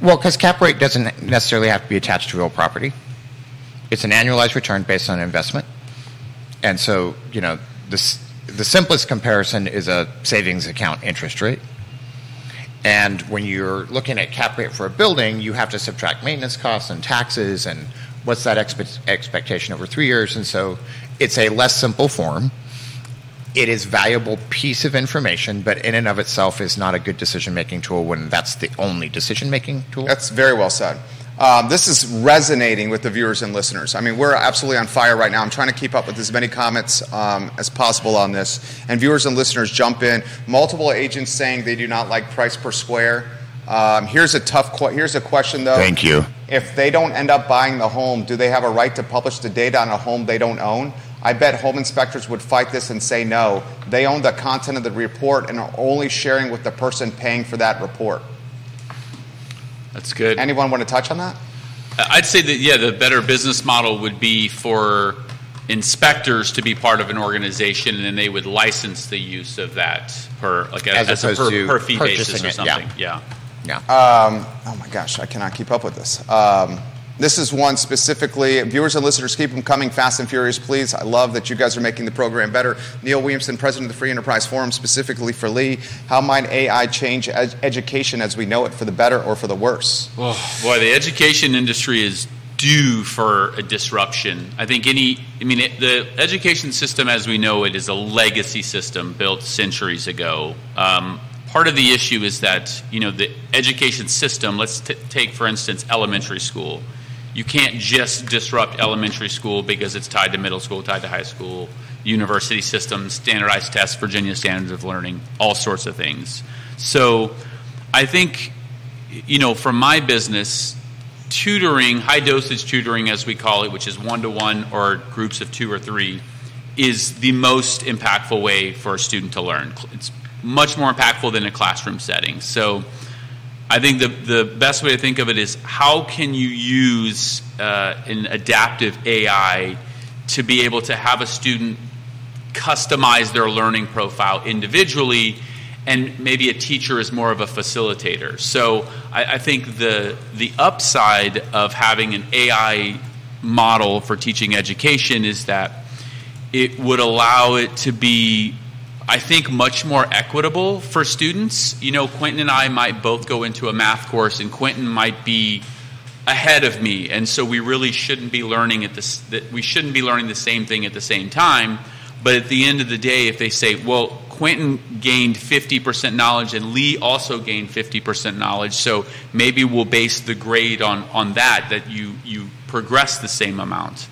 Well, because cap rate doesn't necessarily have to be attached to real property. It's an annualized return based on investment. And so, you know, this, the simplest comparison is a savings account interest rate. And when you're looking at cap rate for a building, you have to subtract maintenance costs and taxes and what's that expe- expectation over three years. And so it's a less simple form. It is valuable piece of information, but in and of itself is not a good decision making tool when that's the only decision making tool. That's very well said. Um, this is resonating with the viewers and listeners. I mean, we're absolutely on fire right now. I'm trying to keep up with as many comments um, as possible on this. And viewers and listeners jump in. Multiple agents saying they do not like price per square. Um, here's a tough. Que- here's a question though. Thank you. If they don't end up buying the home, do they have a right to publish the data on a home they don't own? I bet home inspectors would fight this and say no. They own the content of the report and are only sharing with the person paying for that report. That's good. Anyone want to touch on that? I'd say that yeah, the better business model would be for inspectors to be part of an organization, and then they would license the use of that per like a, As as, a opposed per, to per fee basis purchasing or it, yeah. something. Yeah. Yeah. Um, oh my gosh, I cannot keep up with this. Um, this is one specifically. Viewers and listeners, keep them coming fast and furious, please. I love that you guys are making the program better. Neil Williamson, president of the Free Enterprise Forum, specifically for Lee. How might AI change ed- education as we know it for the better or for the worse? Boy, the education industry is due for a disruption. I think any, I mean, it, the education system as we know it is a legacy system built centuries ago. Um, part of the issue is that, you know, the education system, let's t- take, for instance, elementary school. You can't just disrupt elementary school because it's tied to middle school, tied to high school, university systems, standardized tests, Virginia standards of learning, all sorts of things. So I think, you know, from my business, tutoring, high dosage tutoring as we call it, which is one to one or groups of two or three, is the most impactful way for a student to learn. It's much more impactful than a classroom setting. So I think the, the best way to think of it is how can you use uh, an adaptive AI to be able to have a student customize their learning profile individually and maybe a teacher is more of a facilitator. So I, I think the the upside of having an AI model for teaching education is that it would allow it to be I think much more equitable for students. You know, Quinton and I might both go into a math course and Quinton might be ahead of me and so we really shouldn't be learning at this that we shouldn't be learning the same thing at the same time. But at the end of the day if they say, "Well, Quinton gained 50% knowledge and Lee also gained 50% knowledge. So maybe we'll base the grade on, on that, that you, you progress the same amount.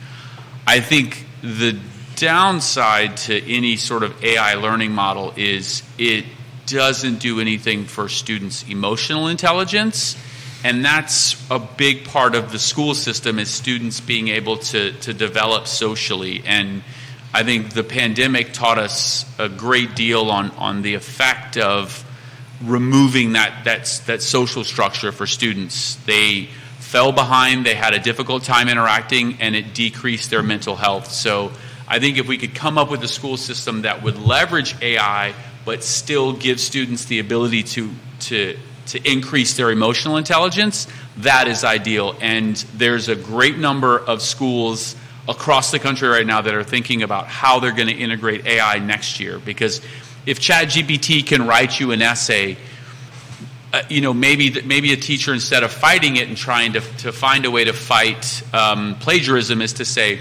I think the downside to any sort of AI learning model is it doesn't do anything for students' emotional intelligence. And that's a big part of the school system is students being able to, to develop socially and I think the pandemic taught us a great deal on, on the effect of removing that, that, that social structure for students. They fell behind, they had a difficult time interacting, and it decreased their mental health. So I think if we could come up with a school system that would leverage AI but still give students the ability to, to, to increase their emotional intelligence, that is ideal. And there's a great number of schools across the country right now that are thinking about how they're going to integrate AI next year because if ChatGPT can write you an essay, uh, you know, maybe maybe a teacher instead of fighting it and trying to to find a way to fight um, plagiarism is to say,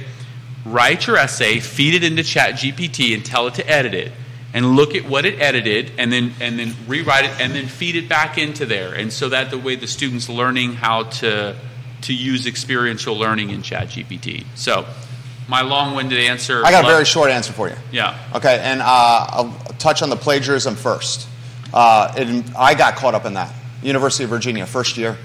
write your essay, feed it into ChatGPT, and tell it to edit it, and look at what it edited, and then and then rewrite it, and then feed it back into there, and so that the way the students learning how to to use experiential learning in ChatGPT. So, my long-winded answer. I got a very short answer for you. Yeah. Okay, and uh, I'll touch on the plagiarism first. Uh, and I got caught up in that. University of Virginia, first year.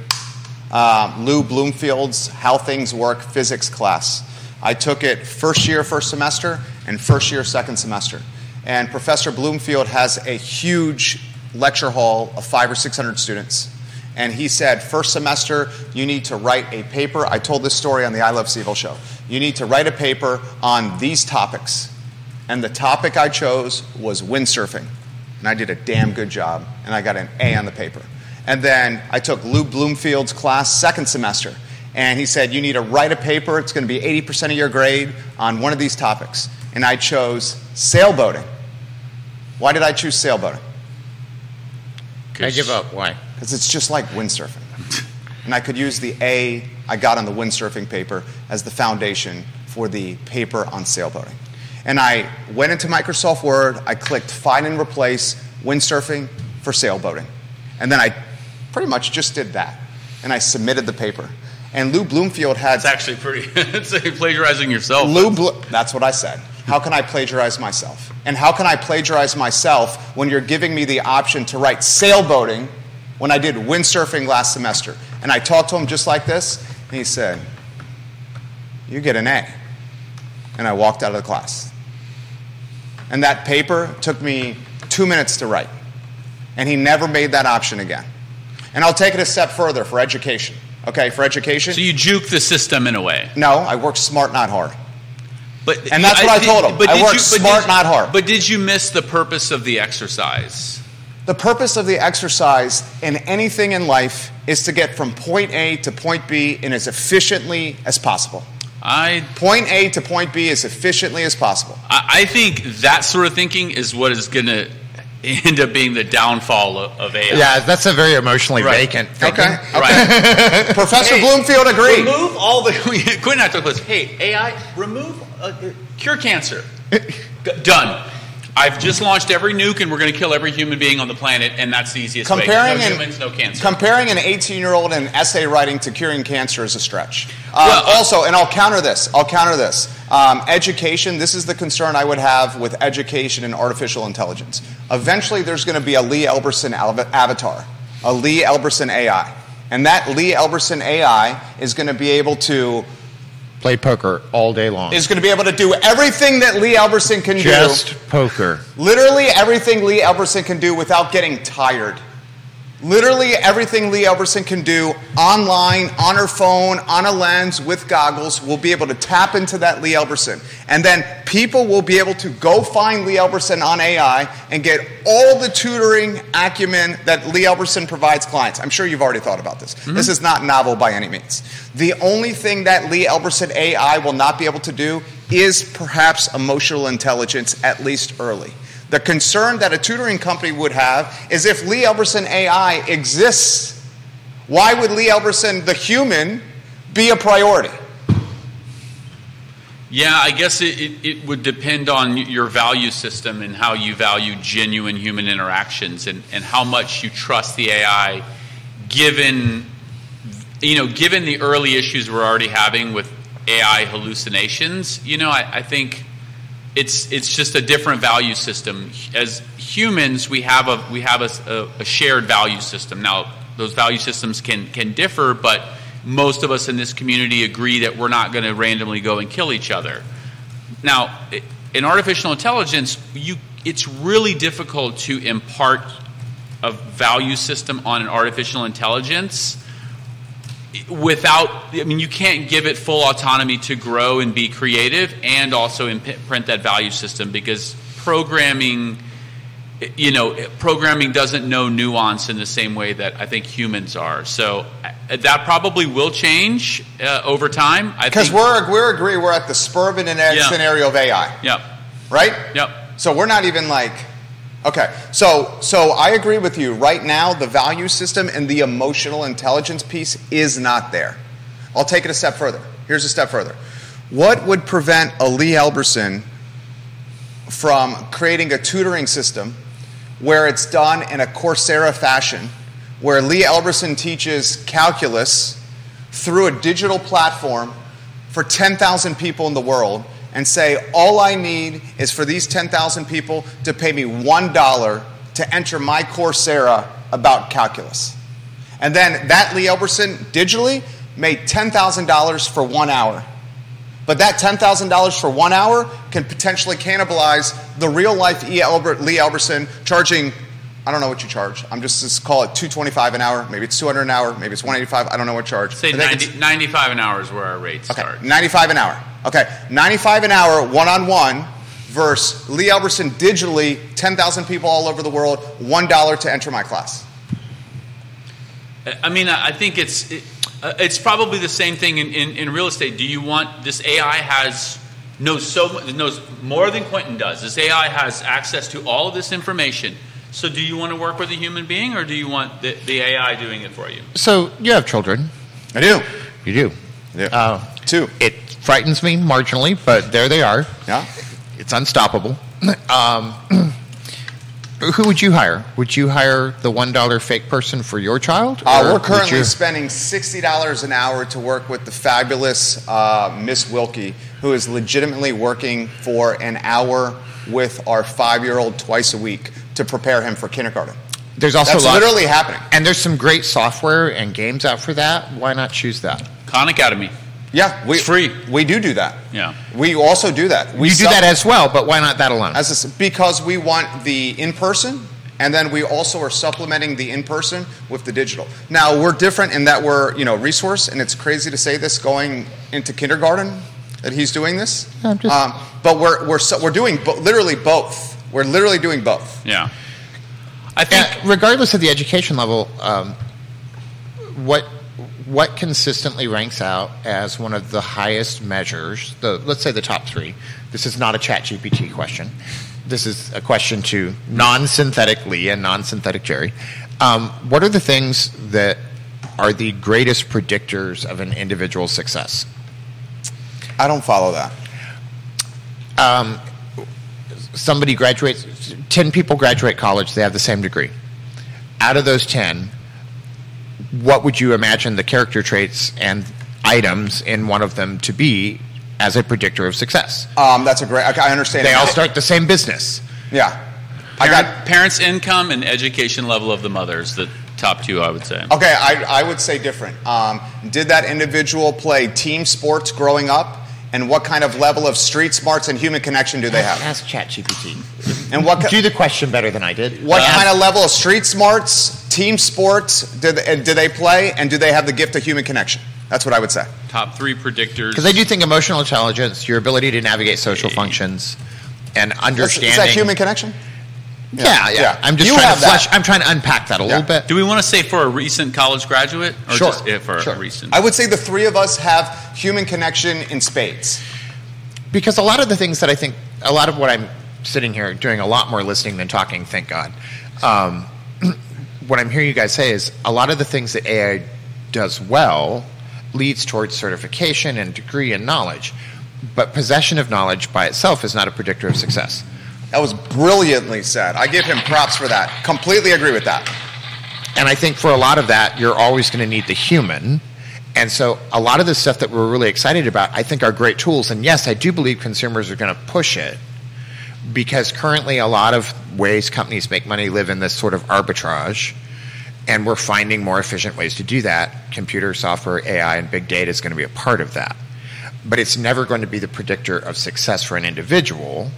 Um, Lou Bloomfield's How Things Work physics class. I took it first year, first semester, and first year, second semester. And Professor Bloomfield has a huge lecture hall of five or six hundred students. And he said, first semester, you need to write a paper. I told this story on the I Love CVille show. You need to write a paper on these topics. And the topic I chose was windsurfing. And I did a damn good job, and I got an A on the paper. And then I took Lou Bloomfield's class second semester. And he said, You need to write a paper. It's going to be 80% of your grade on one of these topics. And I chose sailboating. Why did I choose sailboating? I give up. Why? Because it's just like windsurfing. and I could use the A I got on the windsurfing paper as the foundation for the paper on sailboating. And I went into Microsoft Word, I clicked find and replace windsurfing for sailboating. And then I pretty much just did that. And I submitted the paper. And Lou Bloomfield had. It's actually pretty. it's like plagiarizing yourself. Lou, Blo- that's what I said. How can I plagiarize myself? And how can I plagiarize myself when you're giving me the option to write sailboating when I did windsurfing last semester? And I talked to him just like this, and he said, You get an A. And I walked out of the class. And that paper took me two minutes to write. And he never made that option again. And I'll take it a step further for education. Okay, for education. So you juke the system in a way. No, I work smart, not hard. But And that's what I told him. But I work you- smart, did- not hard. But did you miss the purpose of the exercise? The purpose of the exercise in anything in life is to get from point A to point B in as efficiently as possible. I Point A to point B as efficiently as possible. I I think that sort of thinking is what is going to end up being the downfall of, of AI. Yeah, that's a very emotionally Right. vacant thinking. Okay. Right. Professor Hey, Bloomfield agreed. Remove all the. Quinn and I about this. Hey, AI, remove, uh, cure cancer. G- done. I've just launched every nuke, and we're going to kill every human being on the planet, and that's the easiest Comparing way. No an, humans, no cancer. comparing an 18 year old in essay writing to curing cancer is a stretch. Um, Well, uh, also, and I'll counter this. I'll counter this. Um, education. This is the concern I would have with education and artificial intelligence. Eventually, there's going to be a Lee Elberson av- avatar, a Lee Elberson AI, and that Lee Elberson AI is going to be able to Play poker all day long. is going to be able to do everything that Lee Elberson can do. Just poker. Literally everything Lee Elberson can do without getting tired. Literally everything Lee Elberson can do online, on her phone, on a lens, with goggles, will be able to tap into that Lee Elberson. And then people will be able to go find Lee Elberson on AI and get all the tutoring acumen that Lee Elberson provides clients. I'm sure you've already thought about this. Mm-hmm. This is not novel by any means. The only thing that Lee Elberson AI will not be able to do is perhaps emotional intelligence, at least early. The concern that a tutoring company would have is if Lee Elberson AI exists, why would Lee Elberson, the human, be a priority? Yeah, I guess it, it, it would depend on your value system and how you value genuine human interactions and, and how much you trust the AI given you know, given the early issues we're already having with AI hallucinations, you know, I, I think it's it's just a different value system. As humans, we have a we have a, a, shared value system. Now, those value systems can can differ, but most of us in this community agree that we're not going to randomly go and kill each other. Now, in artificial intelligence, you it's really difficult to impart a value system on an artificial intelligence without i mean you can't give it full autonomy to grow and be creative and also imprint that value system because programming you know programming doesn't know nuance in the same way that i think humans are. So uh, that probably will change uh, over time. Because we're, we're agree we're at the spurban and egg Yeah. scenario of AI, yep right? yep So we're not even like Okay, so so I agree with you. Right now, the value system and the emotional intelligence piece is not there. I'll take it a step further. Here's a step further. What would prevent a Lee Elberson from creating a tutoring system where it's done in a Coursera fashion, where Lee Elberson teaches calculus through a digital platform for 10,000 people in the world and say, all I need is for these 10,000 people to pay me $1 to enter my Coursera about calculus. And then that Lee Elberson digitally made $10,000 for one hour. But that $10,000 for one hour can potentially cannibalize the real life e. Elber, Lee Elberson charging, I don't know what you charge. I'm just, just call it 225 an hour. Maybe it's 200 an hour. Maybe it's 185. I don't know what charge. Say I 90, 95 an hour is where our rates Okay, start. 95 an hour. Okay, 95 an hour, one on one, versus Lee Elberson digitally, 10,000 people all over the world, $1 to enter my class. I mean, I I think it's it, uh, it's probably the same thing in, in, in real estate. Do you want this AI has knows so knows more than Quinton does. This AI has access to all of this information. So, do you want to work with a human being, or do you want the, the AI doing it for you? So you have children. I do. You do. Yeah. Uh, Two. It frightens me marginally, but there they are. Yeah. It's unstoppable. Um, who would you hire? Would you hire the one dollar fake person for your child? Uh, or we're currently you- spending $60 an hour to work with the fabulous uh, Miss Wilkie, who is legitimately working for an hour with our five year old twice a week to prepare him for kindergarten. There's also That's a lot, literally happening. and there's some great software and games out for that. Why not choose that? Khan Academy. Yeah, we, It's free. We do do that. Yeah. We also do that. We you do that as well, but why not that alone? As a s because we want the in person, and then we also are supplementing the in person with the digital. Now we're different in that we're you know resource, and it's crazy to say this going into kindergarten that he's doing this. I'm just- um, but we're we're so, we're doing bo- literally both. We're literally doing both. Yeah. I think Yeah, regardless of the education level, um, what what consistently ranks out as one of the highest measures? The let's say the top three. This is not a Chat GPT question. This is a question to non-synthetic Lee and non-synthetic Jerry. Um, what are the things that are the greatest predictors of an individual's success? I don't follow that. um, somebody graduates, 10 people graduate college, they have the same degree. Out of those 10, what would you imagine the character traits and items in one of them to be as a predictor of success? Um, that's a great. I understand. They now. all start the same business. Yeah. I got parents' income and education level of the mothers, the top two, I would say. Okay, I, I would say different. Um, did that individual play team sports growing up? And what kind of level of street smarts and human connection do they have? Ask ChatGPT. And what, Do ki- the question better than I did. what Uh, kind of level of street smarts, team sports did they, do they play? And do they have the gift of human connection? That's what I would say. Top three predictors. Because I do think emotional intelligence, your ability to navigate social functions, and That's- understanding. Is that human connection? Yeah, yeah. Yeah. I'm just You trying to have that. flesh. I'm trying to unpack that a Yeah. little bit. Do we want to say for a recent college graduate, or Sure, just if for sure. a recent? I would say the three of us have human connection in spades. because a lot of the things that I think, a lot of what I'm sitting here doing a lot more listening than talking, thank God. Um, what I'm hearing you guys say is a lot of the things that AI does well leads towards certification and degree and knowledge. But possession of knowledge by itself is not a predictor of success. That was brilliantly said. I give him props for that. Completely agree with that. And I think for a lot of that, you're always going to need the human. And so a lot of the stuff that we're really excited about, I think are great tools. And yes, I do believe consumers are going to push it because currently a lot of ways companies make money live in this sort of arbitrage. And we're finding more efficient ways to do that. Computer software, AI, and big data is going to be a part of that. But it's never going to be the predictor of success for an individual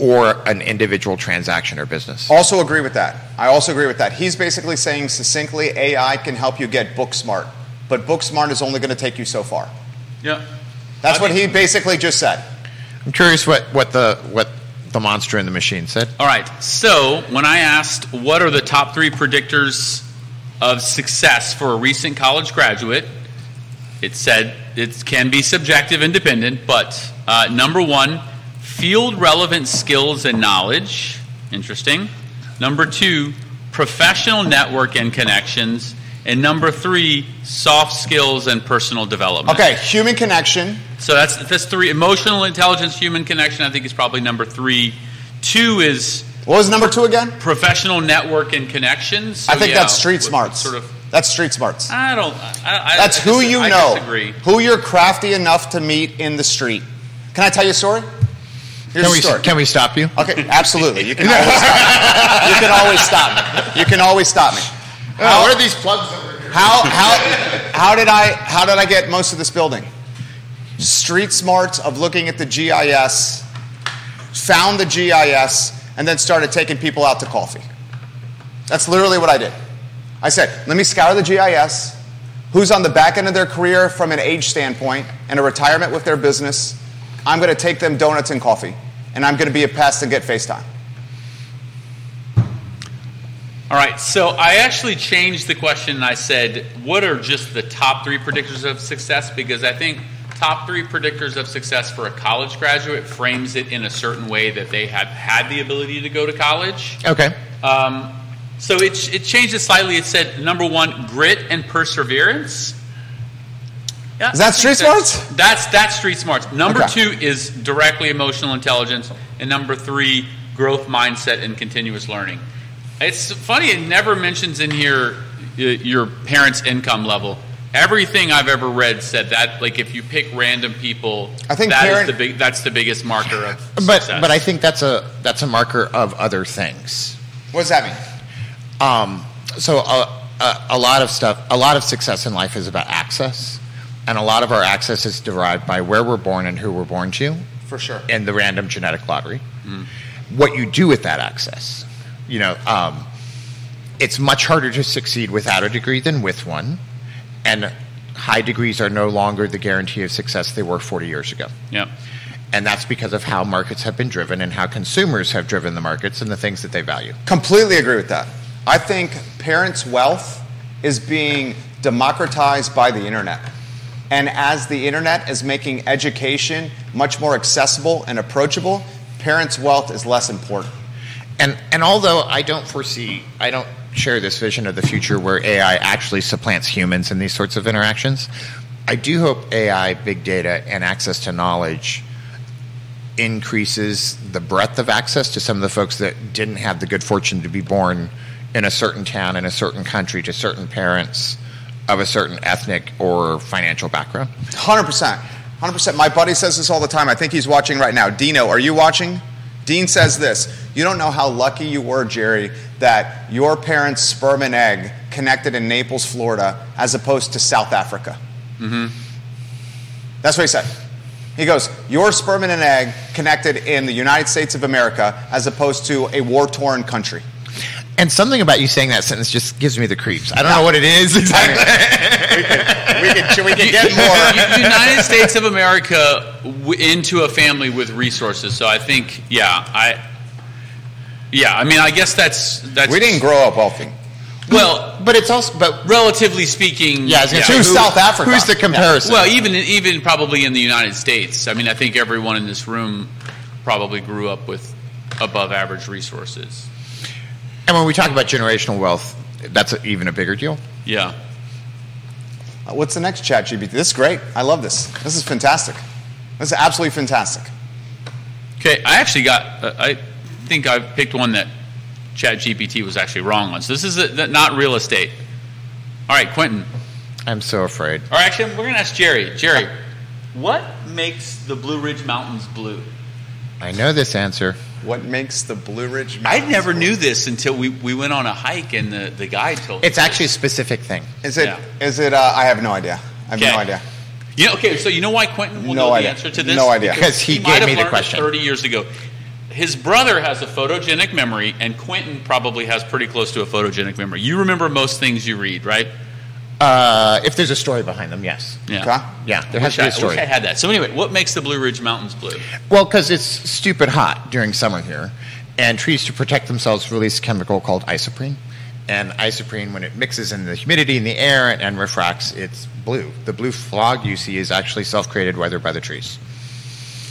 or an individual transaction or business. Also agree with that. I also agree with that. He's basically saying succinctly AI can help you get book smart, but book smart is only going to take you so far. yeah. That's I what think- he basically just said. I'm curious what, what the what the monster in the machine said. All right. So when I asked what are the top three predictors of success for a recent college graduate, it said it can be subjective and dependent, but uh, number one, field relevant skills and knowledge. Interesting. Number two, professional network and connections. And number three, soft skills and personal development. Okay, human connection. So that's that's three. Emotional intelligence, human connection. I think is probably number three. Two is What was number two again? professional network and connections. So, I think yeah, that's street smarts. Sort of. That's street smarts. I don't. I, I, That's I who you I know. Disagree. Who you're crafty enough to meet in the street. Can I tell you a story? Here's Can we, story. can we stop you? Okay, absolutely. You can always stop me. You can always stop me. You can always stop me. Oh, what are these plugs over here? How how how did I how did I get most of this building? Street smarts of looking at the GIS, found the GIS, and then started taking people out to coffee. That's literally what I did. I said, let me scour the GIS, who's on the back end of their career from an age standpoint and a retirement with their business. I'm going to take them donuts and coffee, and I'm going to be a pest and get FaceTime. All right, so I actually changed the question and I said, what are just the top three predictors of success? Because I think top three predictors of success for a college graduate frames it in a certain way that they have had the ability to go to college. Okay. Um, so it, it changed it slightly. It said, number one, grit and perseverance. Yeah, Is that street smarts? That's, that's street smarts. Number Okay. two is directly emotional intelligence. And number three, growth mindset and continuous learning. It's funny, it never mentions in here uh, your parents' income level. Everything I've ever read said that, like, if you pick random people, I think that is parent- the big, that's the biggest marker of But success. but I think that's a that's a marker of other things. What does that mean? Um, so a, a, a lot of stuff, a lot of success in life is about access, and a lot of our access is derived by where we're born and who we're born to, For sure. in the random genetic lottery. What you do with that access, you know, um, it's much harder to succeed without a degree than with one, and high degrees are no longer the guarantee of success they were 40 years ago. yeah. And that's because of how markets have been driven and how consumers have driven the markets and the things that they value. Completely agree with that. I think parents' wealth is being democratized by the internet. And as the internet is making education much more accessible and approachable, parents' wealth is less important. And and although I don't foresee, I don't share this vision of the future where AI actually supplants humans in these sorts of interactions. I do hope AI, big data, and access to knowledge increases the breadth of access to some of the folks that didn't have the good fortune to be born in a certain town, in a certain country, to certain parents of a certain ethnic or financial background. 100%. 100%. My buddy says this all the time. I think he's watching right now. Dino, are you watching? Dean says this You don't know how lucky you were, Jerry, that your parents' sperm and egg connected in Naples, Florida, as opposed to South Africa. Mm-hmm. That's what he said. He goes, Your sperm and an egg connected in the United States of America as opposed to a war torn country. And something about you saying that sentence just gives me the creeps. I don't know what it is exactly. we can, we can get more. United States of America w- into a family with resources. So I think, yeah, I, yeah, I mean, I guess that's that's. We didn't grow up wealthy. Well, but it's also, but relatively speaking, yeah, I was gonna who- South Africa. Who's the comparison? Well, even even probably in the United States. I mean, I think everyone in this room probably grew up with above average resources. And when we talk about generational wealth, that's a, even a bigger deal. Yeah. Uh, What's the next chat GPT? This is great. I love this. This is fantastic. This is absolutely fantastic. Okay, I actually got. Uh, I think I picked one that Chat GPT was actually wrong on. So this is a, not real estate. All right, Quinton. I'm so afraid. All right, actually, we're going to ask Jerry. Jerry, what makes the Blue Ridge Mountains blue? I know this answer. What makes the Blue Ridge I never blue? knew this until we, we went on a hike and the, the guide told us. It's actually a specific thing. Is it? Yeah. Is it? Uh, I have no idea. I have Okay. no idea. You know, okay, so you know why Quinton will No know idea. the answer to this? No idea. Because he might gave have me the learned it question. 30 years ago. His brother has a photogenic memory, and Quinton probably has pretty close to a photogenic memory. You remember most things you read, right? Uh, if there's a story behind them, yes. Yeah. Okay. Yeah, there I has to be I, a story. I wish I had that. So anyway, what makes the Blue Ridge Mountains blue? Well, because it's stupid hot during summer here, and trees to protect themselves release a chemical called isoprene. And isoprene, when it mixes in the humidity in the air and, and refracts, it's blue. The blue fog you see is actually self-created weather by the trees.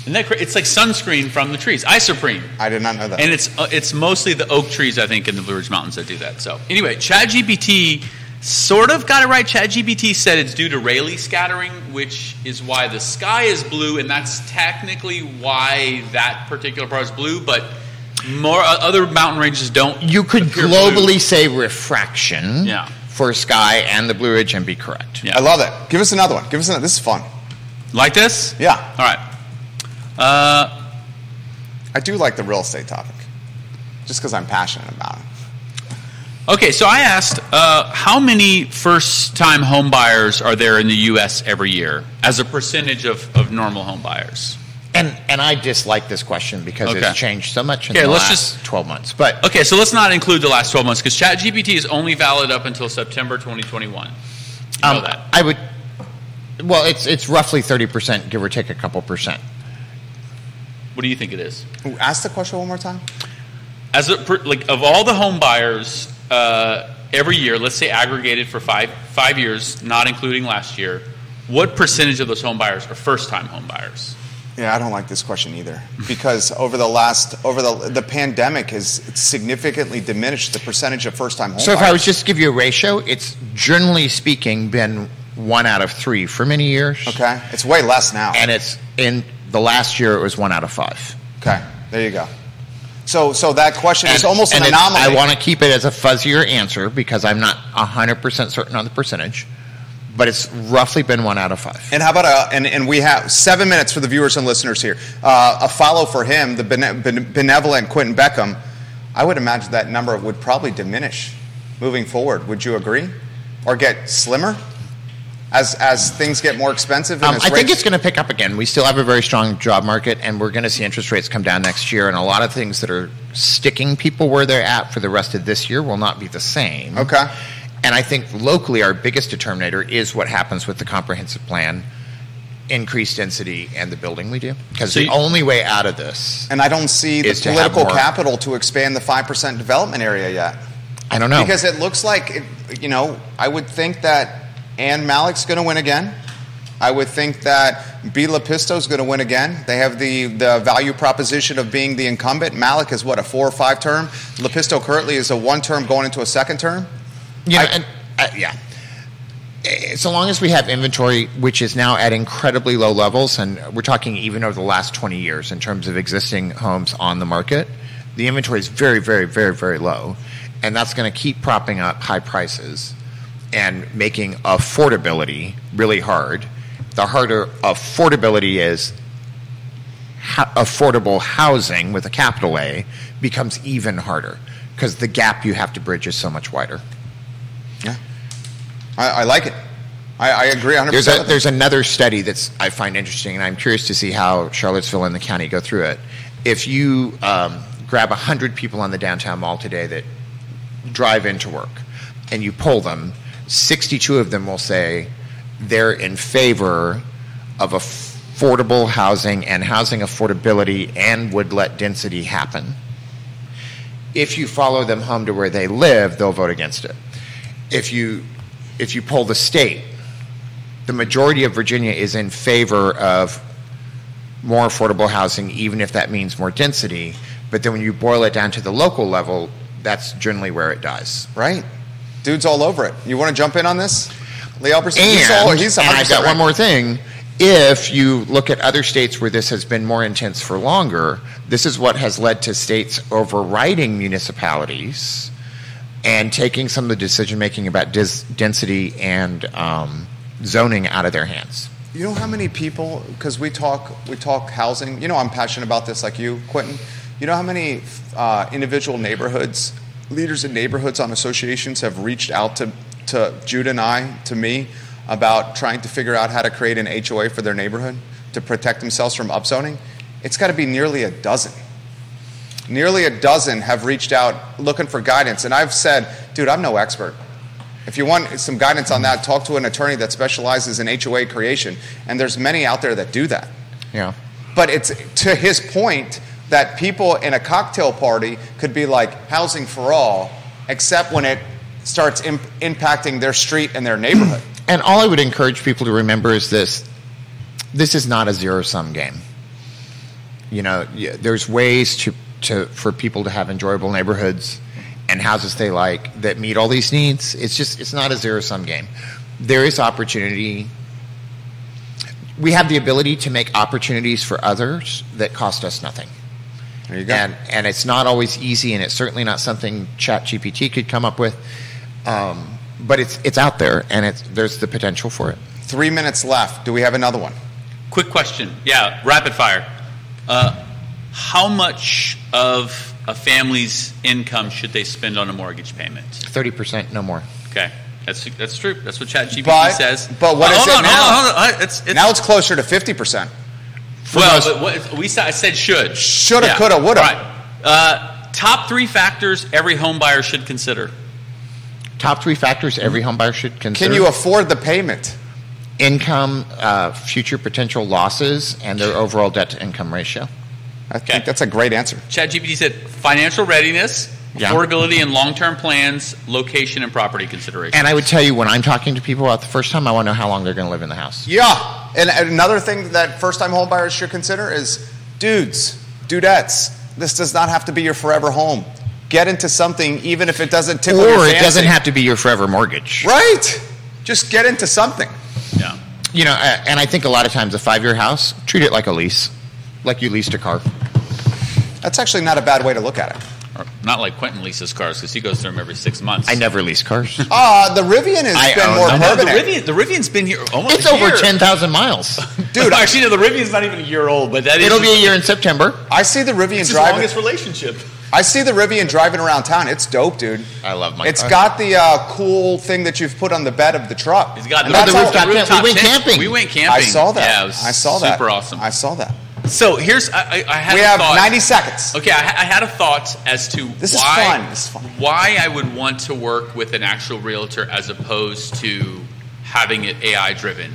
Isn't that cra- it's like sunscreen from the trees, isoprene. I did not know that. And it's uh, it's mostly the oak trees, I think, in the Blue Ridge Mountains that do that. So anyway, ChatGPT sort of got it right. ChatGPT said it's due to Rayleigh scattering, which is why the sky is blue, and that's technically why that particular part is blue. But more uh, other mountain ranges don't. You could globally blue. say refraction Yeah. for sky and the Blue Ridge and be correct. Yeah. I love it. Give us another one. Give us another. This is fun. like this. Yeah, All right. Uh, I do like the real estate topic, just because I'm passionate about it. Okay, so I asked uh, how many first time home buyers are there in the U.S. every year as a percentage of, of normal home buyers? And and I dislike this question because Okay. it's changed so much in Okay, the let's last just- 12 months. But Okay, so let's not include the last 12 months because ChatGPT is only valid up until September 2021. You know um, that. I would well, it's it's roughly 30%, give or take a couple percent. What do you think it is? Ooh, Ask the question one more time. As a, like of all the home buyers uh, every year, let's say aggregated for five five years, not including last year, what percentage of those home buyers are first time home buyers? Yeah, I don't like this question either because over the last over the the pandemic has significantly diminished the percentage of first time home So if buyers. I was just to give you a ratio, it's generally speaking been one out of three for many years. okay, it's way less now. And it's in the last year it was one out of five. Okay, there you go. So so that question is almost and an anomaly. I want to keep it as a fuzzier answer because I'm not 100% certain on the percentage, but it's roughly been one out of five. And how about a, and, and we have seven minutes for the viewers and listeners here. Uh, a follow for him, the bene- bene- benevolent Quinton Beckham. I would imagine that number would probably diminish moving forward. Would you agree? Or get slimmer as as things get more expensive? And Um, as I think it's going to pick up again. We still have a very strong job market, and we're going to see interest rates come down next year. And a lot of things that are sticking people where they're at for the rest of this year will not be the same. Okay. And I think locally, our biggest determinator is what happens with the comprehensive plan, increased density, and the building we do. Because So the you- only way out of this, And I don't see the is to political capital to expand the 5% development area yet. I don't know. Because it looks like, it, you know, I would think that Ann Mallek's going to win again. I would think that Bea LaPisto is going to win again. They have the, the value proposition of being the incumbent. Mallek is what, a four or five term? LaPisto currently is a one term going into a second term. You know, I- and, uh, yeah. Eh, So long as we have inventory, which is now at incredibly low levels, and we're talking even over the last 20 years in terms of existing homes on the market, the inventory is very, very, very, very low. And that's going to keep propping up high prices and making affordability really hard. The harder affordability is, ho- affordable housing with a capital A becomes even harder because the gap you have to bridge is so much wider. Yeah. I, I like it. I, I agree 100%. There's, a, there's another study that's I find interesting, and I'm curious to see how Charlottesville and the county go through it. If you um, grab 100 people on the downtown mall today that drive into work and you poll them, 62 of them will say they're in favor of affordable housing and housing affordability and would let density happen. If you follow them home to where they live, they'll vote against it. If you if you poll the state, the majority of Virginia is in favor of more affordable housing, even if that means more density. But then when you boil it down to the local level, that's generally where it dies. right? Dude's all over it. You want to jump in on this? Lee Elberson? And, all, he's and I've got right. one more thing. If you look at other states where this has been more intense for longer, this is what has led to states overriding municipalities and taking some of the decision making about dis- density and um, zoning out of their hands. You know how many people? Because we talk, we talk housing. You know, I'm passionate about this, like you, Quinton. You know how many uh, individual neighborhoods, leaders in neighborhoods on associations have reached out to to Judah and I, to me, about trying to figure out how to create an HOA for their neighborhood to protect themselves from upzoning. It's got to be nearly a dozen. Nearly a dozen have reached out looking for guidance, and I've said, dude, I'm no expert. If you want some guidance on that, talk to an attorney that specializes in HOA creation. And there's many out there that do that. Yeah. But it's to his point that people in a cocktail party could be like housing for all, except when it starts imp- impacting their street and their neighborhood. And all I would encourage people to remember is this this is not a zero sum game. You know, there's ways to, to for people to have enjoyable neighborhoods and houses they like that meet all these needs. It's just it's not a zero sum game. There is opportunity. We have the ability to make opportunities for others that cost us nothing. There you go. And, and it's not always easy, and it's certainly not something ChatGPT could come up with. Um, but it's it's out there, and it's there's the potential for it. Three minutes left. Do we have another one? Quick question. Yeah, rapid fire. Uh, how much of a family's income should they spend on a mortgage payment? Thirty percent, no more. Okay, that's that's true. That's what ChatGPT But- says. but what Uh, is hold it on, now? Hold on, hold on. It's, it's, Now it's closer to 50%. Well, most- but what, we said, I said should. Shoulda, coulda, woulda. Right. Uh, top three factors every home buyer should consider. Top three factors every home buyer should consider: Can you afford the payment? income, uh, future potential losses, and their overall debt to income ratio. I Okay. think that's a great answer. ChatGPT said financial readiness, Yeah. affordability and long-term plans, location and property considerations. And I would tell you when I'm talking to people about the first time, I want to know how long they're going to live in the house. Yeah. And another thing that first time homebuyers should consider is dudes, dudettes, this does not have to be your forever home. Get into something even if it doesn't tickle your Or it doesn't have to be your forever mortgage. Right. Just get into something. yeah. You know, and I think a lot of times a five-year house, treat it like a lease, like you leased a car. That's actually not a bad way to look at it. Or not like Quinton leases cars because he goes through them every six months. I never lease cars. Uh, the Rivian has I been own more them. No, the permanent. Rivian, the Rivian's been here almost. it's a over year. ten thousand miles. Dude, actually, no, the Rivian's not even a year old, but that is It'll be a year in September. I see the Rivian It's his driving. longest relationship. I see the Rivian driving around town. It's dope, dude. I love my It's car. got the uh, cool thing that you've put on the bed of the truck. He's got And the, that's the how- rooftop tent. We went tent. camping. We went camping. I saw that. Yeah, it was I saw that. Super awesome. I saw that. So here's I, I, had We have thought. 90 seconds. Okay, I, I had a thought as to This is why, fun. This is fun. why I would want to work with an actual realtor as opposed to having it AI driven.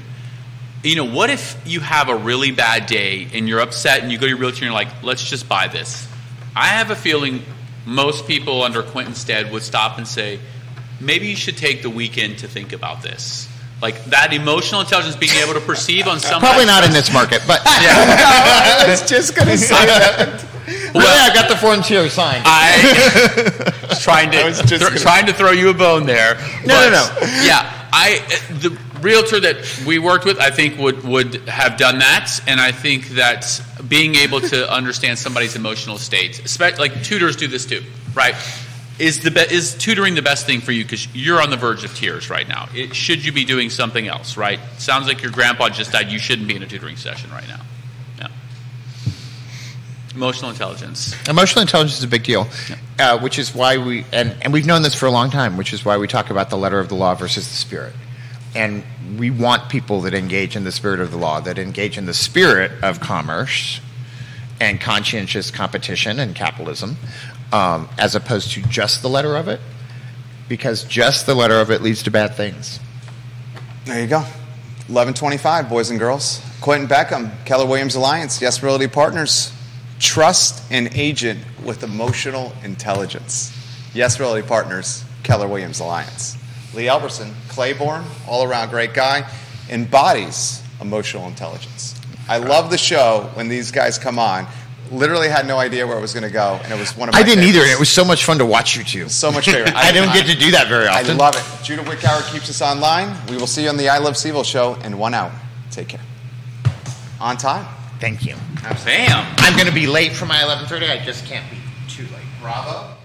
You know, what if you have a really bad day and you're upset and you go to your realtor and you're like, let's just buy this? I have a feeling most people under Quinton Stead would stop and say, maybe you should take the weekend to think about this. Like that emotional intelligence being able to perceive on somebody. Probably not in this market, but I was just going to say that. really, I've got the forms here signed. I was trying to I was just thro- gonna- trying to throw you a bone there. No, no, but, no. Yeah, I the realtor that we worked with, I think would would have done that, and I think that being able to understand somebody's emotional state, especially like tutors do this too, right? Is the be- is tutoring the best thing for you because you're on the verge of tears right now? It, should you be doing something else? Right? Sounds like your grandpa just died. You shouldn't be in a tutoring session right now. Yeah. Emotional intelligence. Emotional intelligence is a big deal, uh, which is why we and, and we've known this for a long time, which is why we talk about the letter of the law versus the spirit. And we want people that engage in the spirit of the law, that engage in the spirit of commerce and conscientious competition and capitalism, um, as opposed to just the letter of it, because just the letter of it leads to bad things. There you go. 1125, boys and girls. Quinton Beckham, Keller Williams Alliance, Yes Realty Partners. Trust an agent with emotional intelligence. Yes Realty Partners, Keller Williams Alliance. Lee Elberson, Clayborne, all around great guy, embodies emotional intelligence. I love the show when these guys come on. Literally had no idea where it was going to go, and it was one of my I didn't either, and it was so much fun to watch you two. so much favorite. I don't get to do that very often. I love it. Judah Wickower keeps us online. We will see you on the I Love CVille show in one hour. Take care. On time. Thank you. Sam. I'm going to be late for my 11:30. I just can't be too late. Bravo.